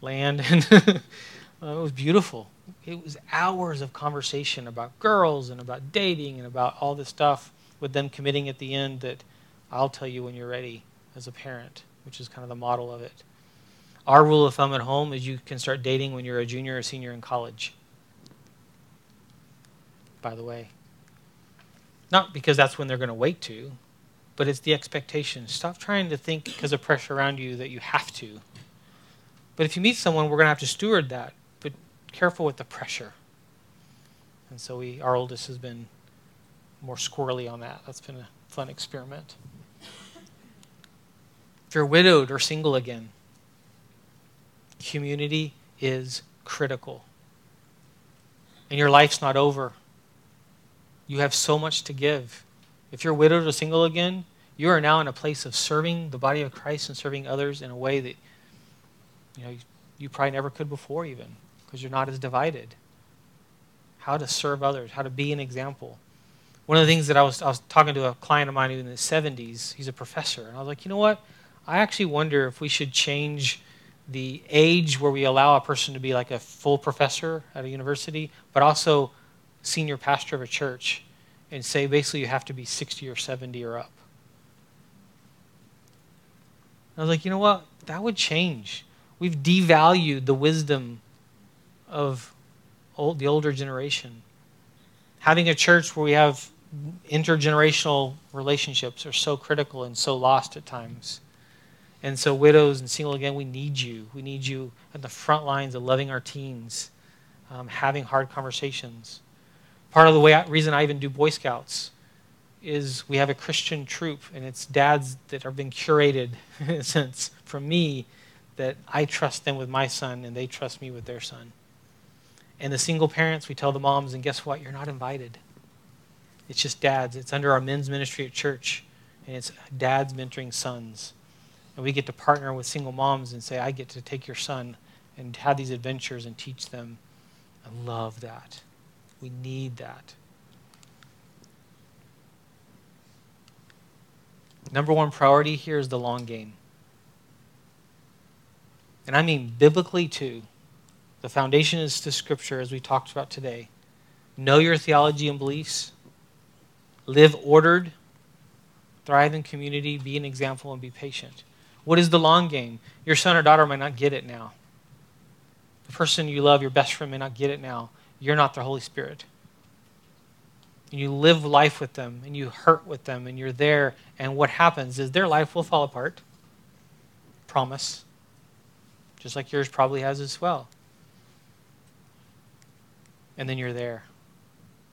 land. And uh, it was beautiful. It was hours of conversation about girls and about dating and about all this stuff, with them committing at the end that I'll tell you when you're ready as a parent, which is kind of the model of it. Our rule of thumb at home is you can start dating when you're a junior or senior in college. By the way. Not because that's when they're going to wait to, but it's the expectation. Stop trying to think because of pressure around you that you have to. But if you meet someone, we're going to have to steward that. But careful with the pressure. And so we, our oldest has been more squirrely on that. That's been a fun experiment. If you're widowed or single again, community is critical. And your life's not over. You have so much to give. If you're widowed or single again, you are now in a place of serving the body of Christ and serving others in a way that you know you probably never could before even because you're not as divided. How to serve others, how to be an example. One of the things that I was I was talking to a client of mine in the 70s, he's a professor, and I was like, "You know what? I actually wonder if we should change the age where we allow a person to be like a full professor at a university, but also senior pastor of a church and say basically you have to be 60 or 70 or up. I was like, you know what? That would change. We've devalued the wisdom of old, the older generation. Having a church where we have intergenerational relationships are so critical and so lost at times. And so, widows and single again, we need you. We need you at the front lines of loving our teens, um, having hard conversations. Part of the way reason I even do Boy Scouts is we have a Christian troop, and it's dads that are being curated, in a sense, from me, that I trust them with my son, and they trust me with their son. And the single parents, we tell the moms, and guess what? You're not invited. It's just dads. It's under our men's ministry at church, and it's dads mentoring sons. And we get to partner with single moms and say, I get to take your son and have these adventures and teach them. I love that. We need that. Number one priority here is the long game. And I mean biblically too. The foundation is the scripture, as we talked about today. know your theology and beliefs, live ordered, thrive in community, be an example, and be patient. What is the long game? Your son or daughter might not get it now. The person you love, your best friend, may not get it now. You're not the Holy Spirit. And you live life with them, and you hurt with them, and you're there, and what happens is their life will fall apart. Promise. Just like yours probably has as well. And then you're there.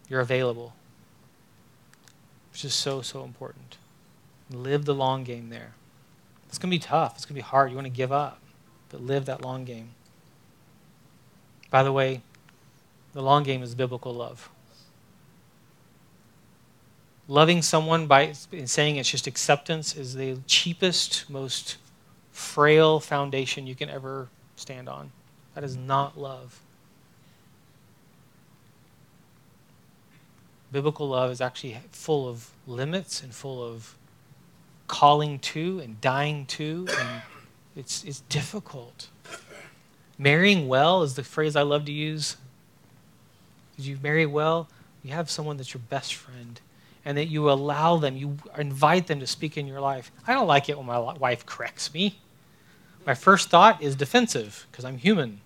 You're available. Which is so, so important. Live the long game there. It's going to be tough. It's going to be hard. You want to give up, but live that long game. By the way, the long game is biblical love. Loving someone by saying it's just acceptance is the cheapest, most frail foundation you can ever stand on. That is not love. Biblical love is actually full of limits and full of calling to and dying to, and it's, it's difficult. Marrying well is the phrase I love to use. Did you marry well? You have someone that's your best friend, and that you allow them, you invite them to speak in your life. I don't like it when my wife corrects me. My first thought is defensive because I'm human.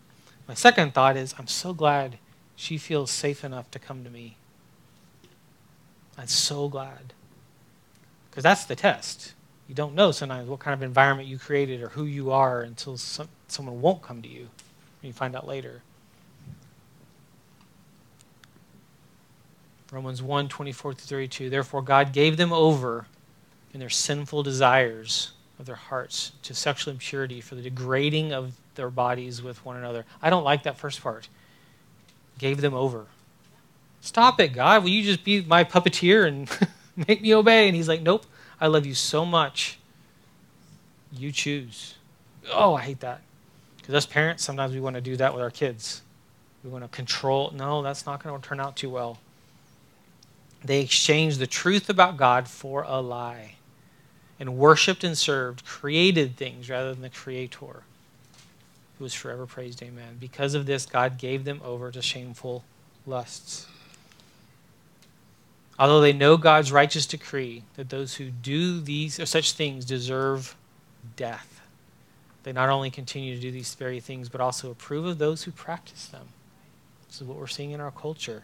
My second thought is I'm so glad she feels safe enough to come to me. I'm so glad. Because that's the test. You don't know sometimes what kind of environment you created or who you are until some, someone won't come to you. You find out later. Romans 1 24 32. Therefore, God gave them over in their sinful desires of their hearts to sexual impurity for the degrading of their bodies with one another. I don't like that first part. Gave them over. Stop it, God. Will you just be my puppeteer and make me obey? And he's like, Nope. I love you so much. You choose. Oh, I hate that. Because as parents, sometimes we want to do that with our kids. We want to control. No, that's not going to turn out too well. They exchanged the truth about God for a lie and worshiped and served created things rather than the Creator, who is forever praised. Amen. Because of this, God gave them over to shameful lusts. Although they know God's righteous decree that those who do these or such things deserve death, they not only continue to do these very things, but also approve of those who practice them. This is what we're seeing in our culture.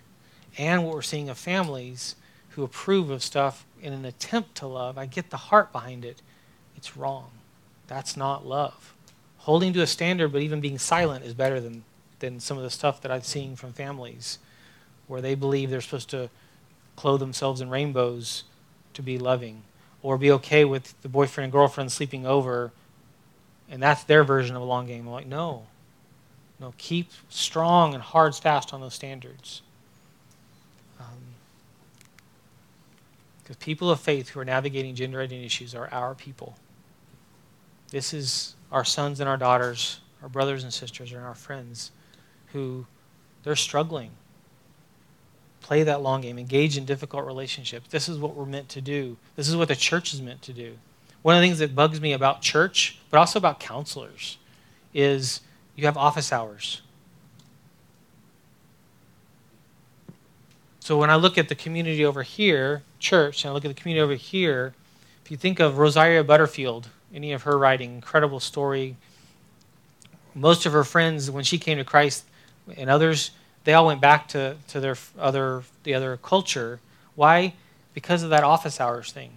And what we're seeing of families who approve of stuff in an attempt to love. I get the heart behind it. It's wrong. That's not love. Holding to a standard, but even being silent, is better than, than some of the stuff that I've seen from families where they believe they're supposed to clothe themselves in rainbows to be loving, or be okay with the boyfriend and girlfriend sleeping over, and that's their version of a long game. I'm like, no. No, keep strong and hard fast on those standards. Because people of faith who are navigating gender identity issues are our people. This is our sons and our daughters, our brothers and sisters, and our friends who they're struggling play that long game, engage in difficult relationships. This is what we're meant to do. This is what the church is meant to do. One of the things that bugs me about church, but also about counselors, is you have office hours. So when I look at the community over here, church, and I look at the community over here, if you think of Rosaria Butterfield, any of her writing, incredible story. Most of her friends, when she came to Christ, and others, they all went back to, to their other the other culture. Why? Because of that office hours thing.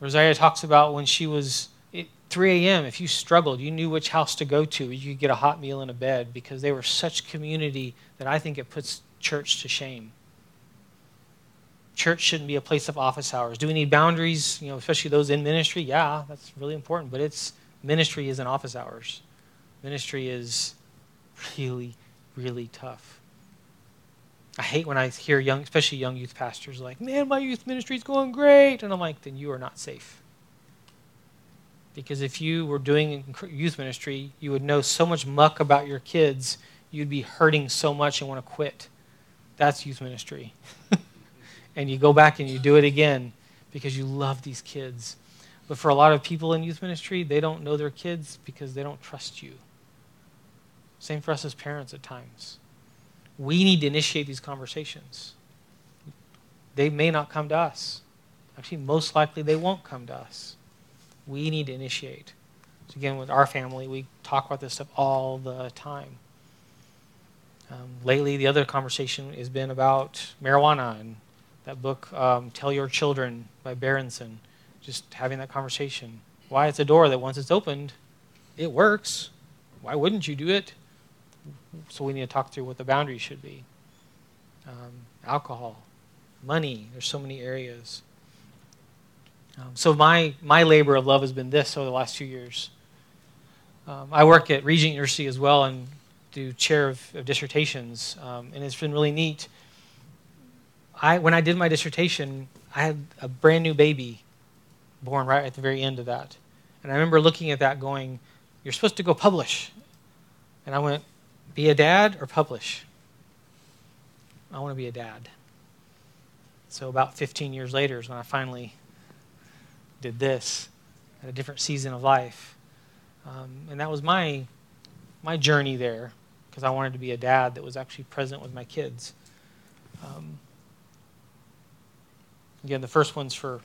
Rosaria talks about when she was at 3 a.m. If you struggled, you knew which house to go to. You could get a hot meal and a bed because they were such community that I think it puts church to shame. Church shouldn't be a place of office hours. Do we need boundaries? You know, especially those in ministry. Yeah, that's really important. But it's ministry isn't office hours. Ministry is really really tough. I hate when I hear young, especially young youth pastors, like, man, my youth ministry is going great. And I'm like, then you are not safe. Because if you were doing youth ministry, you would know so much muck about your kids, you'd be hurting so much and want to quit. That's youth ministry. and you go back and you do it again because you love these kids. But for a lot of people in youth ministry, they don't know their kids because they don't trust you. Same for us as parents at times. we need to initiate these conversations. They may not come to us. Actually, most likely they won't come to us. We need to initiate. So, again, with our family, we talk about this stuff all the time. Um, lately, the other conversation has been about marijuana and that book, um, Tell Your Children by Berenson. Just having that conversation. Why it's a door that once it's opened, it works. Why wouldn't you do it? So we need to talk through what the boundaries should be. Um, alcohol, money. There's so many areas. Um, so my my labor of love has been this over the last few years. Um, I work at Regent University as well and do chair of, of dissertations, um, and it's been really neat. I when I did my dissertation, I had a brand new baby born right at the very end of that, and I remember looking at that, going, "You're supposed to go publish," and I went, "Be a dad or publish." I want to be a dad. So about 15 years later is when I finally did this at a different season of life. Um, and that was my, my journey there because I wanted to be a dad that was actually present with my kids. Um, again, the first one's for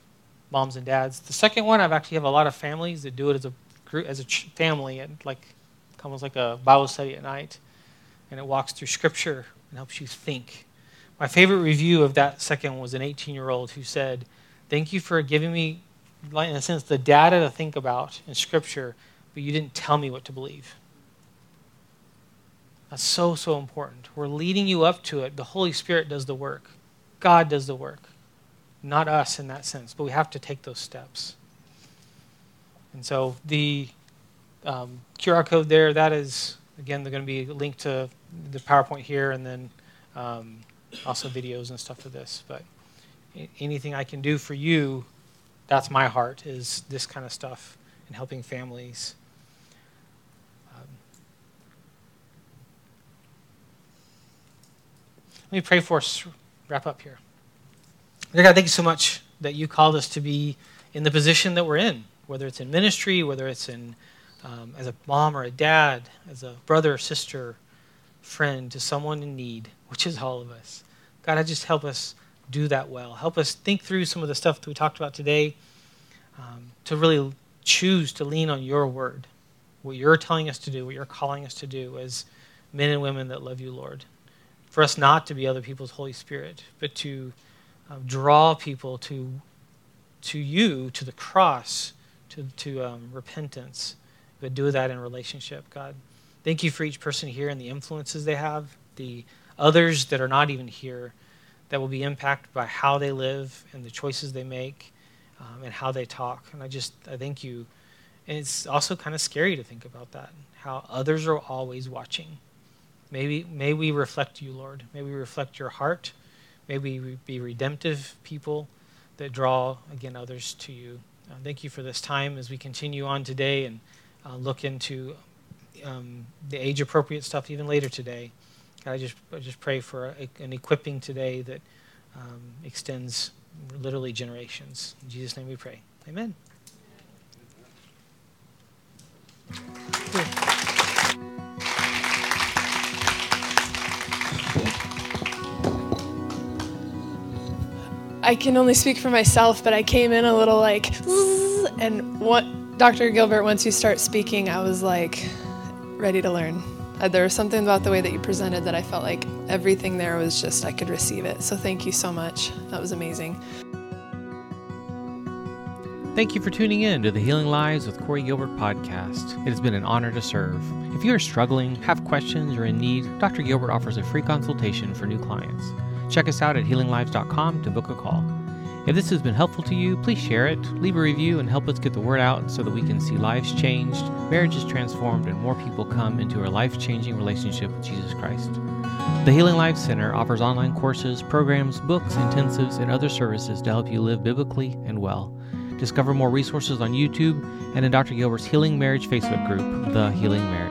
moms and dads. The second one, I've actually have a lot of families that do it as a group, as a ch- family, and like almost like a Bible study at night, and it walks through Scripture and helps you think. My favorite review of that second was an 18-year-old who said, "Thank you for giving me in a sense, the data to think about in Scripture, but you didn't tell me what to believe. That's so, so important. We're leading you up to it. The Holy Spirit does the work, God does the work, not us in that sense, but we have to take those steps. And so the um, QR code there, that is, again, they're going to be linked to the PowerPoint here and then um, also videos and stuff for this. But anything I can do for you that's my heart is this kind of stuff and helping families. Let me pray for us. Wrap up here. Dear God, thank you so much that you called us to be in the position that we're in, whether it's in ministry, whether it's in um, as a mom or a dad, as a brother or sister, friend to someone in need, which is all of us. God, I just help us do that well. Help us think through some of the stuff that we talked about today, um, to really choose to lean on your word, what you're telling us to do, what you're calling us to do as men and women that love you, Lord. For us not to be other people's Holy Spirit, but to uh, draw people to, to you, to the cross, to, to um, repentance, but do that in relationship, God. Thank you for each person here and the influences they have, the others that are not even here that will be impacted by how they live and the choices they make um, and how they talk. And I just, I thank you. And it's also kind of scary to think about that, how others are always watching. Maybe, may we reflect you, Lord. May we reflect your heart. May we be redemptive people that draw, again, others to you. Uh, thank you for this time as we continue on today and uh, look into um, the age appropriate stuff even later today. God, I just, I just pray for a, an equipping today that um, extends literally generations. In Jesus' name we pray. Amen. I can only speak for myself, but I came in a little like, and what Dr. Gilbert, once you start speaking, I was like ready to learn. Uh, there was something about the way that you presented that I felt like everything there was just, I could receive it. So thank you so much. That was amazing. Thank you for tuning in to the Healing Lives with Corey Gilbert podcast. It has been an honor to serve. If you are struggling, have questions, or in need, Dr. Gilbert offers a free consultation for new clients. Check us out at healinglives.com to book a call. If this has been helpful to you, please share it, leave a review, and help us get the word out so that we can see lives changed, marriages transformed, and more people come into a life changing relationship with Jesus Christ. The Healing Life Center offers online courses, programs, books, intensives, and other services to help you live biblically and well. Discover more resources on YouTube and in Dr. Gilbert's Healing Marriage Facebook group, The Healing Marriage.